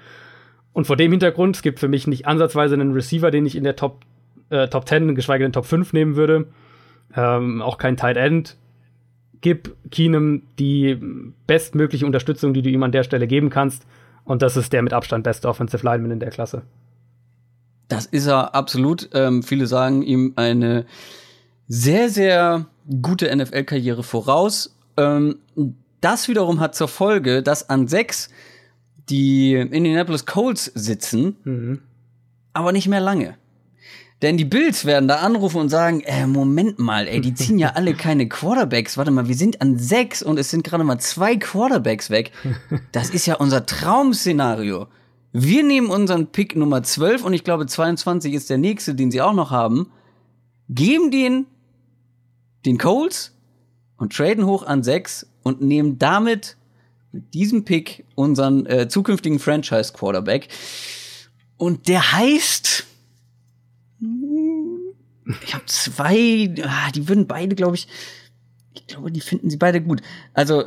Und vor dem Hintergrund, es gibt für mich nicht ansatzweise einen Receiver, den ich in der Top, äh, Top 10, geschweige denn Top 5 nehmen würde. Ähm, auch kein Tight End. Gib Keenum die bestmögliche Unterstützung, die du ihm an der Stelle geben kannst Und das ist der mit Abstand beste Offensive Lineman in der Klasse. Das ist er absolut. Ähm, viele sagen ihm eine sehr, sehr gute NFL-Karriere voraus. Ähm, das wiederum hat zur Folge, dass an sechs die Indianapolis Colts sitzen, mhm. aber nicht mehr lange. Denn die Bills werden da anrufen und sagen, äh, Moment mal, ey, die ziehen ja alle keine Quarterbacks. Warte mal, wir sind an sechs und es sind gerade mal zwei Quarterbacks weg. Das ist ja unser Traum-Szenario. Wir nehmen unseren Pick Nummer 12 und ich glaube 22 ist der nächste, den sie auch noch haben, geben den den Colts und traden hoch an 6 und nehmen damit mit diesem Pick unseren äh, zukünftigen Franchise Quarterback. Und der heißt. Ich habe zwei, ah, die würden beide, glaube ich, ich glaube, die finden sie beide gut. Also,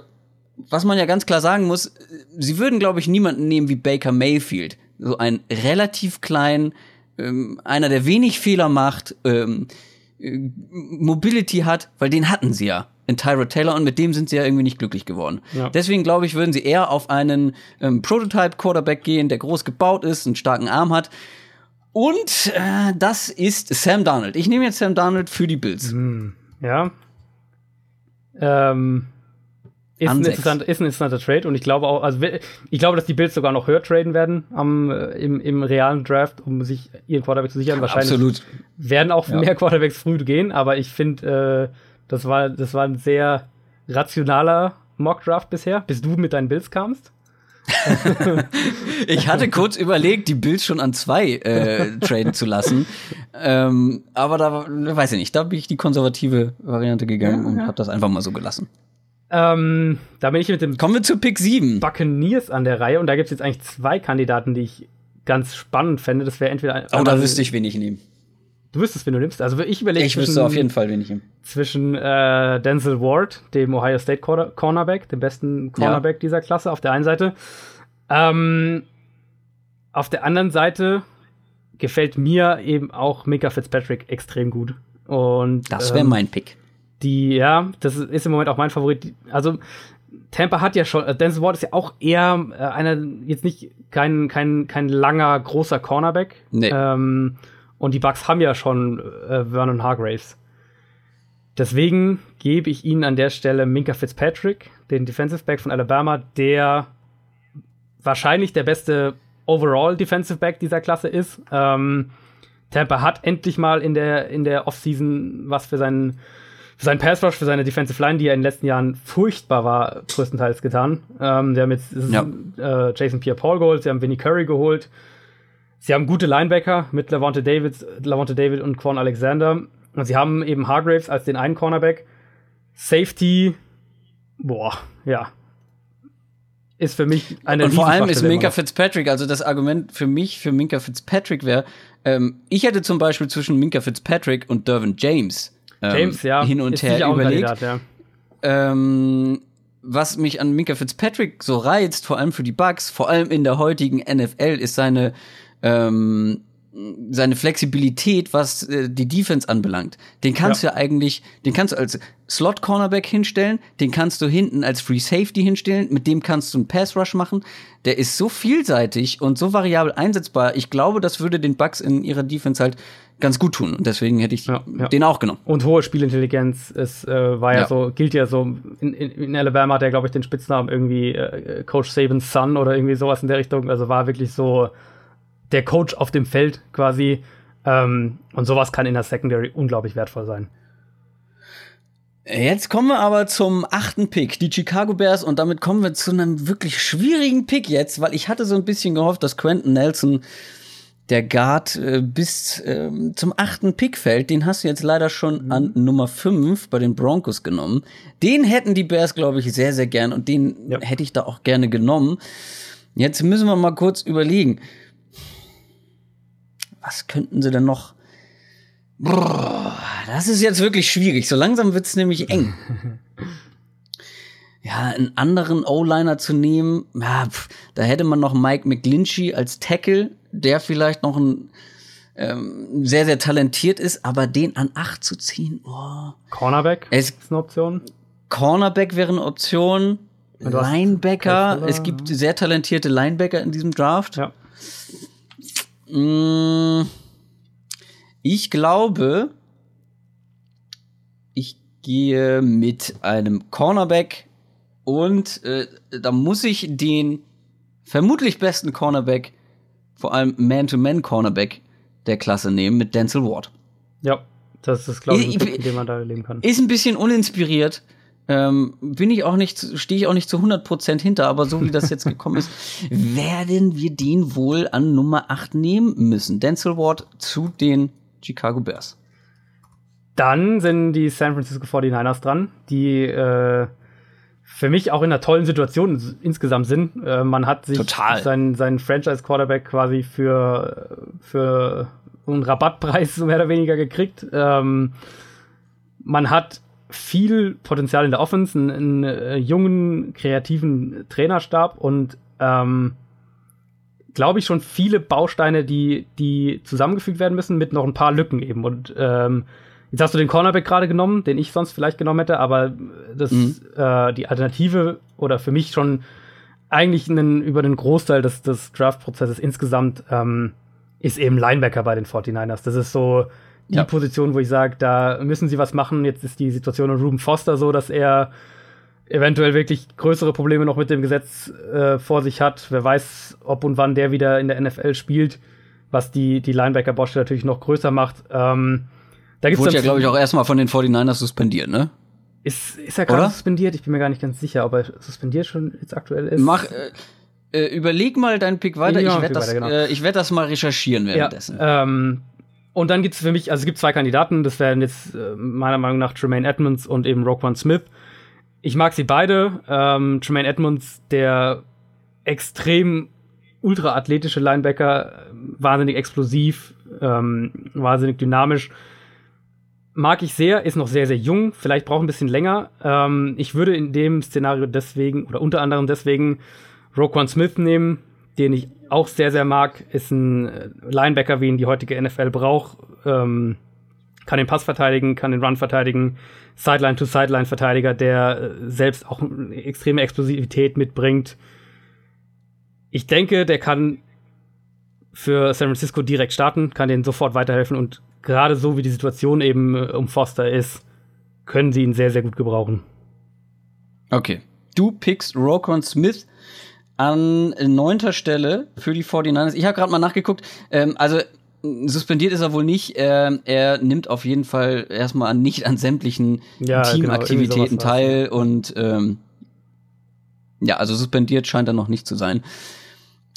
was man ja ganz klar sagen muss, sie würden, glaube ich, niemanden nehmen wie Baker Mayfield. So ein relativ klein, ähm, einer, der wenig Fehler macht, ähm, äh, Mobility hat, weil den hatten sie ja in Tyra Taylor und mit dem sind sie ja irgendwie nicht glücklich geworden. Ja. Deswegen glaube ich, würden sie eher auf einen ähm, Prototype Quarterback gehen, der groß gebaut ist, einen starken Arm hat. Und äh, das ist Sam Darnold. Ich nehme jetzt Sam Darnold für die Bills. Hm, ja. Ähm, ist, ein interessant, ist ein interessanter Trade und ich glaube auch, also ich glaube, dass die Bills sogar noch höher traden werden am, äh, im, im realen Draft, um sich ihren Quarterback zu sichern. Wahrscheinlich Absolut. werden auch ja. mehr Quarterbacks früh gehen, aber ich finde, äh, das war, das war ein sehr rationaler Mock-Draft bisher, bis du mit deinen Bills kamst. ich hatte kurz überlegt, die Bills schon an zwei äh, traden zu lassen. Ähm, aber da weiß ich nicht, da bin ich die konservative Variante gegangen ja, und habe das einfach mal so gelassen. Ähm, da bin ich mit dem Kommen wir zu Pick 7. Buccaneers an der Reihe und da gibt es jetzt eigentlich zwei Kandidaten, die ich ganz spannend fände. Das wäre entweder. Oh, da wüsste ich, wen ich nehme. Du wüsstest, wen du nimmst. Also ich überlege. Ich wüsste auf jeden Fall, wen ich nehme. Zwischen äh, Denzel Ward, dem Ohio State Cornerback, dem besten Cornerback ja. dieser Klasse, auf der einen Seite. Ähm, auf der anderen Seite gefällt mir eben auch Mika Fitzpatrick extrem gut. Und, das wäre ähm, mein Pick. Die, ja, das ist im Moment auch mein Favorit. Also, Tampa hat ja schon, äh, Denzel Ward ist ja auch eher äh, einer, jetzt nicht kein, kein, kein langer, großer Cornerback. Nee. Ähm, und die Bucks haben ja schon äh, Vernon Hargraves. Deswegen gebe ich ihnen an der Stelle Minka Fitzpatrick, den Defensive Back von Alabama, der wahrscheinlich der beste Overall Defensive Back dieser Klasse ist. Ähm, Tampa hat endlich mal in der, in der Offseason was für seinen für seinen Pass Rush, für seine Defensive Line, die ja in den letzten Jahren furchtbar war, größtenteils getan. Ähm, sie haben jetzt ja. äh, Jason Pierre-Paul geholt, sie haben Vinnie Curry geholt. Sie haben gute Linebacker mit Lavonte David, Lavonte David und Quan Alexander. Und sie haben eben Hargraves als den einen Cornerback. Safety, boah, ja. Ist für mich eine Und vor allem ist Minka Fitzpatrick, also das Argument für mich, für Minka Fitzpatrick wäre, ähm, ich hätte zum Beispiel zwischen Minka Fitzpatrick und Dervin James ähm, James, ja, hin und her überlegt. Kandidat, ja. ähm, was mich an Minka Fitzpatrick so reizt, vor allem für die Bugs, vor allem in der heutigen NFL, ist seine ähm, seine Flexibilität, was äh, die Defense anbelangt. Den kannst ja. du ja eigentlich, den kannst du als Slot Cornerback hinstellen, den kannst du hinten als Free Safety hinstellen, mit dem kannst du einen Pass Rush machen. Der ist so vielseitig und so variabel einsetzbar. Ich glaube, das würde den Bucks in ihrer Defense halt ganz gut tun. Und deswegen hätte ich ja, ja. den auch genommen. Und hohe Spielintelligenz ist, äh, war ja, ja, so, gilt ja so. In, in, in Alabama hat er, glaube ich, den Spitznamen irgendwie äh, Coach Sabins Son oder irgendwie sowas in der Richtung. Also war wirklich so der Coach auf dem Feld quasi. Ähm, und sowas kann in der Secondary unglaublich wertvoll sein. Jetzt kommen wir aber zum achten Pick, die Chicago Bears, und damit kommen wir zu einem wirklich schwierigen Pick jetzt, weil ich hatte so ein bisschen gehofft, dass Quentin Nelson, der Guard, äh, bis äh, zum achten Pick fällt. Den hast du jetzt leider schon mhm. an Nummer 5 bei den Broncos genommen. Den hätten die Bears, glaube ich, sehr, sehr gern und den ja. hätte ich da auch gerne genommen. Jetzt müssen wir mal kurz überlegen was könnten sie denn noch? Boah, das ist jetzt wirklich schwierig. So langsam wird's nämlich eng. ja, einen anderen O-Liner zu nehmen, ja, pff, da hätte man noch Mike McGlinchey als Tackle, der vielleicht noch ein ähm, sehr, sehr talentiert ist, aber den an acht zu ziehen, oh. Cornerback es, ist eine Option. Cornerback wäre eine Option. Linebacker. Es gibt sehr talentierte Linebacker in diesem Draft. Ja. Mm, ich glaube, ich gehe mit einem Cornerback und äh, da muss ich den vermutlich besten Cornerback, vor allem Man-to-Man-Cornerback der Klasse nehmen, mit Denzel Ward. Ja, das ist, glaube ich, ein Pick, den man da leben kann. Ist ein bisschen uninspiriert. Ähm, bin ich auch nicht, stehe ich auch nicht zu 100% hinter, aber so wie das jetzt gekommen ist, werden wir den wohl an Nummer 8 nehmen müssen. Denzel Ward zu den Chicago Bears. Dann sind die San Francisco 49ers dran, die äh, für mich auch in einer tollen Situation insgesamt sind. Äh, man hat sich Total. seinen, seinen Franchise-Quarterback quasi für, für einen Rabattpreis mehr oder weniger gekriegt. Ähm, man hat viel Potenzial in der Offense, einen, einen äh, jungen, kreativen Trainerstab und ähm, glaube ich schon viele Bausteine, die, die zusammengefügt werden müssen, mit noch ein paar Lücken eben. Und ähm, Jetzt hast du den Cornerback gerade genommen, den ich sonst vielleicht genommen hätte, aber das, mhm. äh, die Alternative oder für mich schon eigentlich einen, über den Großteil des, des Draft-Prozesses insgesamt ähm, ist eben Linebacker bei den 49ers. Das ist so die ja. Position, wo ich sage, da müssen sie was machen. Jetzt ist die Situation in Ruben Foster so, dass er eventuell wirklich größere Probleme noch mit dem Gesetz äh, vor sich hat. Wer weiß, ob und wann der wieder in der NFL spielt, was die, die Linebacker-Baustelle natürlich noch größer macht. Ähm, da gibt's Wurde ja, glaube ich, auch erstmal von den 49ers suspendiert, ne? Ist, ist er gerade suspendiert? Ich bin mir gar nicht ganz sicher, ob er suspendiert schon jetzt aktuell ist. Mach, äh, äh überleg mal deinen Pick weiter. Ich, ich werde das, genau. äh, werd das mal recherchieren währenddessen. Ja, ähm, und dann gibt es für mich, also es gibt zwei Kandidaten, das wären jetzt äh, meiner Meinung nach Tremaine Edmonds und eben Roquan Smith. Ich mag sie beide. Ähm, Tremaine Edmonds, der extrem ultra athletische Linebacker, wahnsinnig explosiv, ähm, wahnsinnig dynamisch mag ich sehr, ist noch sehr, sehr jung, vielleicht braucht ein bisschen länger. Ähm, ich würde in dem Szenario deswegen oder unter anderem deswegen Roquan Smith nehmen, den ich auch sehr, sehr mag. Ist ein äh, Linebacker, wie ihn die heutige NFL braucht. Ähm, kann den Pass verteidigen, kann den Run verteidigen, Sideline-to-Sideline-Verteidiger, der äh, selbst auch eine extreme Explosivität mitbringt. Ich denke, der kann für San Francisco direkt starten, kann denen sofort weiterhelfen und gerade so wie die Situation eben äh, um Foster ist, können sie ihn sehr, sehr gut gebrauchen. Okay. Du pickst Rokon Smith an neunter Stelle für die 49ers. Ich habe gerade mal nachgeguckt. Ähm, also suspendiert ist er wohl nicht. Er, er nimmt auf jeden Fall erstmal an, nicht an sämtlichen ja, genau, Teamaktivitäten genau, teil und ähm, ja, also suspendiert scheint er noch nicht zu sein.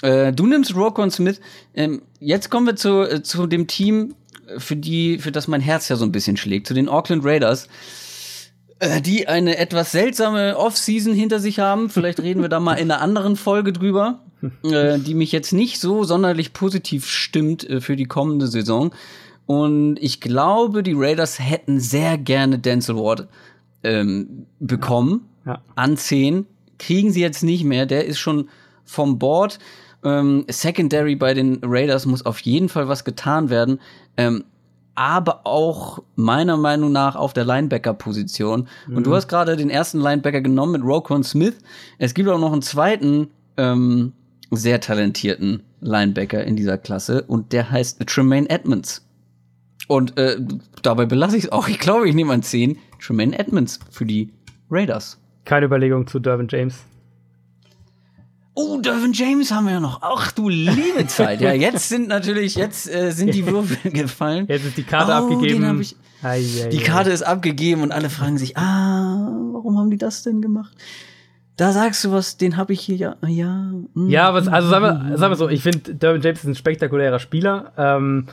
Äh, du nimmst Rokon Smith. Ähm, jetzt kommen wir zu, äh, zu dem Team, für die, für das mein Herz ja so ein bisschen schlägt, zu den Auckland Raiders, die eine etwas seltsame Offseason hinter sich haben. Vielleicht reden wir da mal in einer anderen Folge drüber, äh, die mich jetzt nicht so sonderlich positiv stimmt äh, für die kommende Saison. Und ich glaube, die Raiders hätten sehr gerne Denzel Ward ähm, bekommen ja. an 10. Kriegen sie jetzt nicht mehr. Der ist schon vom Board. Ähm, Secondary bei den Raiders muss auf jeden Fall was getan werden. Ähm, aber auch meiner Meinung nach auf der Linebacker-Position. Mhm. Und du mhm. hast gerade den ersten Linebacker genommen mit Rokon Smith. Es gibt auch noch einen zweiten ähm, sehr talentierten Linebacker in dieser Klasse und der heißt Tremaine Edmonds. Und äh, dabei belasse ich es auch. Ich glaube, ich nehme an 10 Tremaine Edmonds für die Raiders. Keine Überlegung zu Dervin James. Oh, Dervin James haben wir ja noch. Ach du liebe Zeit. Ja, jetzt sind natürlich, jetzt äh, sind die Würfel gefallen. Jetzt ist die Karte oh, abgegeben. Ich, ei, ei, die Karte ist abgegeben und alle fragen sich, ah, warum haben die das denn gemacht? Da sagst du was, den habe ich hier ja, ja. Mm, ja, was, also sagen wir, sagen wir so, ich finde, Dervin James ist ein spektakulärer Spieler. Ähm,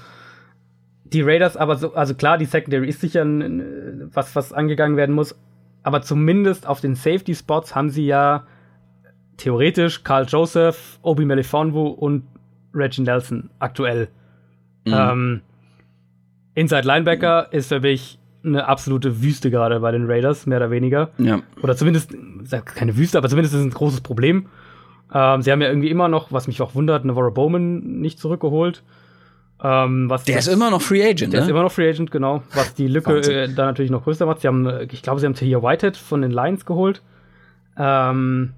die Raiders, aber so, also klar, die Secondary ist sicher ein, was, was angegangen werden muss. Aber zumindest auf den Safety-Spots haben sie ja theoretisch Carl Joseph, Obi Melifonwu und Reggie Nelson aktuell. Mhm. Ähm, Inside Linebacker mhm. ist für mich eine absolute Wüste gerade bei den Raiders, mehr oder weniger. Ja. Oder zumindest, keine Wüste, aber zumindest ist es ein großes Problem. Ähm, sie haben ja irgendwie immer noch, was mich auch wundert, Navarro Bowman nicht zurückgeholt. Ähm, was der ist immer noch Free Agent, Der ne? ist immer noch Free Agent, genau. Was die Lücke äh, da natürlich noch größer macht. Sie haben, ich glaube, sie haben Tahir Whitehead von den Lions geholt. Ähm,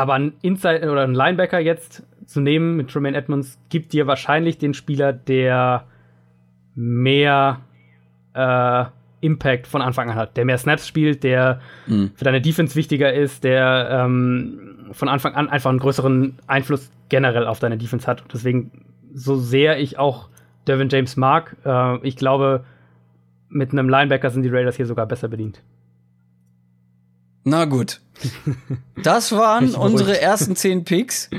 aber ein Inside oder ein Linebacker jetzt zu nehmen mit Tremaine Edmonds gibt dir wahrscheinlich den Spieler, der mehr äh, Impact von Anfang an hat, der mehr Snaps spielt, der mhm. für deine Defense wichtiger ist, der ähm, von Anfang an einfach einen größeren Einfluss generell auf deine Defense hat. Und deswegen, so sehr ich auch Devin James mag, äh, ich glaube, mit einem Linebacker sind die Raiders hier sogar besser bedient. Na gut. Das waren unsere ersten zehn Picks.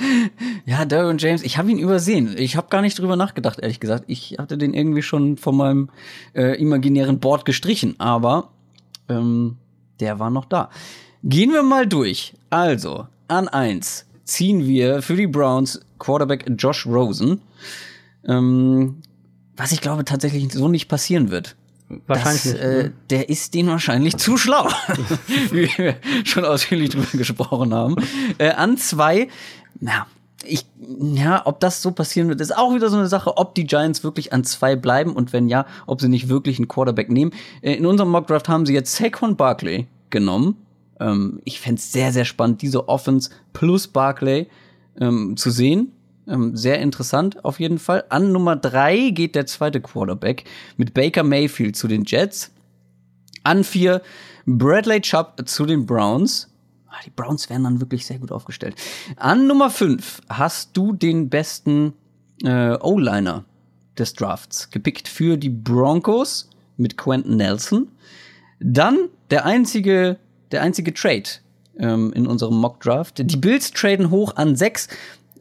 ja, Derwin James, ich habe ihn übersehen. Ich habe gar nicht drüber nachgedacht, ehrlich gesagt. Ich hatte den irgendwie schon von meinem äh, imaginären Board gestrichen, aber ähm, der war noch da. Gehen wir mal durch. Also, an eins ziehen wir für die Browns Quarterback Josh Rosen. Ähm, was ich glaube tatsächlich so nicht passieren wird. Wahrscheinlich das, nicht. Äh, ne? der ist den wahrscheinlich zu schlau, wie wir schon ausführlich drüber gesprochen haben. Äh, an zwei, na, ich, ja, ob das so passieren wird, ist auch wieder so eine Sache, ob die Giants wirklich an zwei bleiben und wenn ja, ob sie nicht wirklich einen Quarterback nehmen. Äh, in unserem Mockdraft haben sie jetzt Saquon Barkley genommen. Ähm, ich fände sehr, sehr spannend, diese Offense plus Barkley ähm, zu sehen. Ähm, sehr interessant auf jeden Fall. An Nummer drei geht der zweite Quarterback mit Baker Mayfield zu den Jets. An vier Bradley Chubb zu den Browns. Ah, die Browns wären dann wirklich sehr gut aufgestellt. An Nummer fünf hast du den besten äh, O-Liner des Drafts gepickt für die Broncos mit Quentin Nelson. Dann der einzige, der einzige Trade ähm, in unserem Mock Draft. Die Bills traden hoch an sechs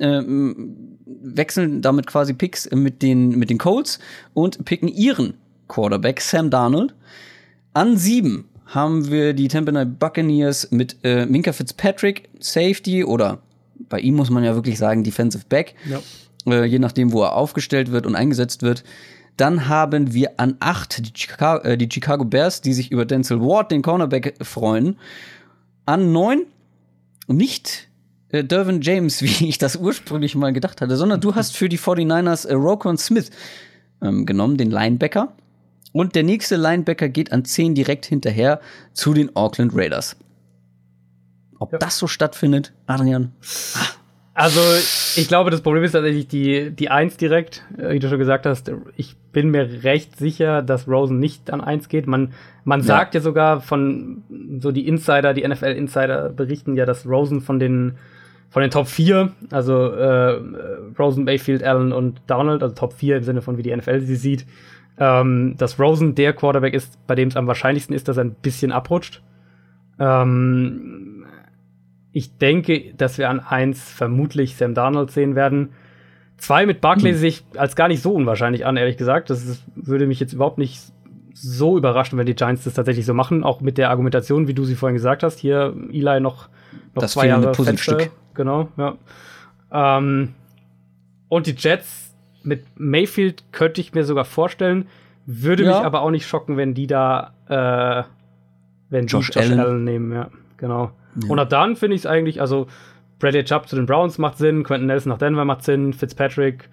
ähm, wechseln damit quasi Picks mit den, mit den Colts und picken ihren Quarterback, Sam Darnold. An sieben haben wir die Tampa Bay Buccaneers mit äh, Minka Fitzpatrick, Safety oder bei ihm muss man ja wirklich sagen Defensive Back, ja. äh, je nachdem, wo er aufgestellt wird und eingesetzt wird. Dann haben wir an acht die Chicago, äh, die Chicago Bears, die sich über Denzel Ward, den Cornerback, freuen. An neun nicht äh, Dervin James, wie ich das ursprünglich mal gedacht hatte, sondern du hast für die 49ers äh, Rokon Smith ähm, genommen, den Linebacker. Und der nächste Linebacker geht an 10 direkt hinterher zu den Auckland Raiders. Ob ja. das so stattfindet, Adrian? Also, ich glaube, das Problem ist tatsächlich die, die 1 direkt, äh, wie du schon gesagt hast. Ich bin mir recht sicher, dass Rosen nicht an 1 geht. Man, man ja. sagt ja sogar von so die Insider, die NFL-Insider berichten ja, dass Rosen von den von den Top 4, also äh, Rosen, Mayfield, Allen und Donald, also Top 4 im Sinne von wie die NFL sie sieht, ähm, dass Rosen der Quarterback ist, bei dem es am wahrscheinlichsten ist, dass er ein bisschen abrutscht. Ähm, ich denke, dass wir an 1 vermutlich Sam Darnold sehen werden. Zwei mit Barclay hm. sich als gar nicht so unwahrscheinlich an, ehrlich gesagt. Das ist, würde mich jetzt überhaupt nicht so überraschen, wenn die Giants das tatsächlich so machen. Auch mit der Argumentation, wie du sie vorhin gesagt hast. Hier Eli noch, noch das zwei Jahre Puzzlestück genau, ja. Ähm, und die Jets mit Mayfield könnte ich mir sogar vorstellen, würde ja. mich aber auch nicht schocken, wenn die da, äh, wenn Josh, die Josh Allen. Allen nehmen, ja, genau. Ja. Und dann finde ich es eigentlich, also Bradley Chubb zu den Browns macht Sinn, Quentin Nelson nach Denver macht Sinn, Fitzpatrick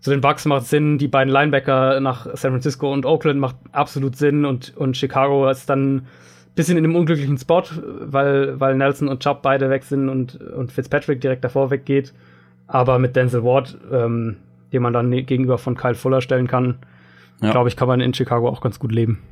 zu den Bucks macht Sinn, die beiden Linebacker nach San Francisco und Oakland macht absolut Sinn und, und Chicago ist dann bisschen in einem unglücklichen Spot, weil, weil Nelson und Chubb beide weg sind und, und Fitzpatrick direkt davor weggeht. Aber mit Denzel Ward, ähm, den man dann gegenüber von Kyle Fuller stellen kann, ja. glaube ich, kann man in Chicago auch ganz gut leben.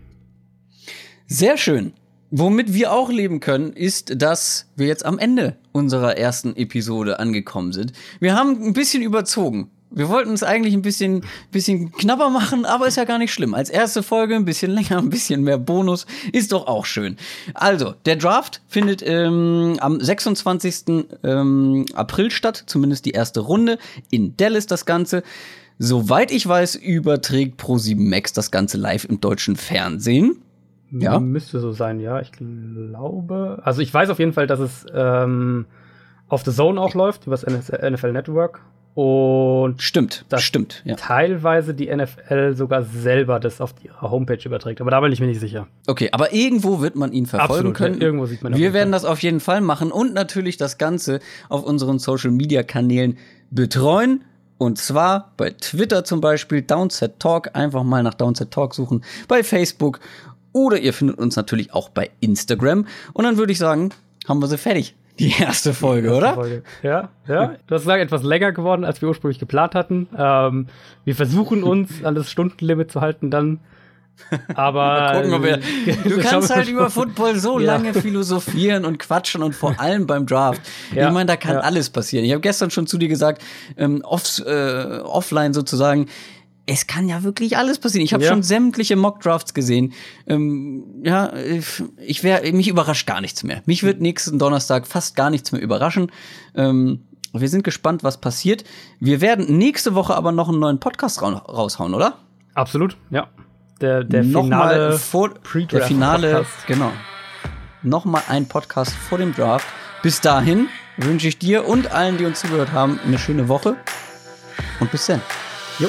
Sehr schön. Womit wir auch leben können, ist, dass wir jetzt am Ende unserer ersten Episode angekommen sind. Wir haben ein bisschen überzogen. Wir wollten es eigentlich ein bisschen, bisschen knapper machen, aber ist ja gar nicht schlimm. Als erste Folge ein bisschen länger, ein bisschen mehr Bonus, ist doch auch schön. Also, der Draft findet ähm, am 26. Ähm, April statt, zumindest die erste Runde. In Dallas das Ganze. Soweit ich weiß, überträgt Pro7 Max das Ganze live im deutschen Fernsehen. Ja. Müsste so sein, ja. Ich glaube. Also ich weiß auf jeden Fall, dass es ähm, auf The Zone auch läuft, über das NFL Network. Und stimmt, das stimmt. Ja. Teilweise die NFL sogar selber das auf ihrer Homepage überträgt, aber da bin ich mir nicht sicher. Okay, aber irgendwo wird man ihn verfolgen Absolut, können. Ja, irgendwo sieht man Wir werden das auf jeden Fall machen und natürlich das Ganze auf unseren Social Media Kanälen betreuen. Und zwar bei Twitter zum Beispiel, Downset Talk, einfach mal nach Downset Talk suchen, bei Facebook oder ihr findet uns natürlich auch bei Instagram. Und dann würde ich sagen, haben wir sie fertig. Die erste Folge, die erste oder? Folge. Ja, ja. Du hast gesagt, etwas länger geworden, als wir ursprünglich geplant hatten. Ähm, wir versuchen uns an das Stundenlimit zu halten, dann aber gucken, wir, du kannst halt über Football so ja. lange philosophieren und quatschen und vor allem beim Draft. Ja. Ich meine, da kann ja. alles passieren. Ich habe gestern schon zu dir gesagt, ähm, off, äh, offline sozusagen, es kann ja wirklich alles passieren. Ich habe schon sämtliche Mock-Drafts gesehen. Ähm, ja, ich wäre, mich überrascht gar nichts mehr. Mich wird nächsten Donnerstag fast gar nichts mehr überraschen. Ähm, wir sind gespannt, was passiert. Wir werden nächste Woche aber noch einen neuen Podcast raushauen, oder? Absolut, ja der, der finale vor, der finale, Podcast. genau. Nochmal ein Podcast vor dem Draft. Bis dahin wünsche ich dir und allen, die uns zugehört haben, eine schöne Woche. Und bis dann. Jo,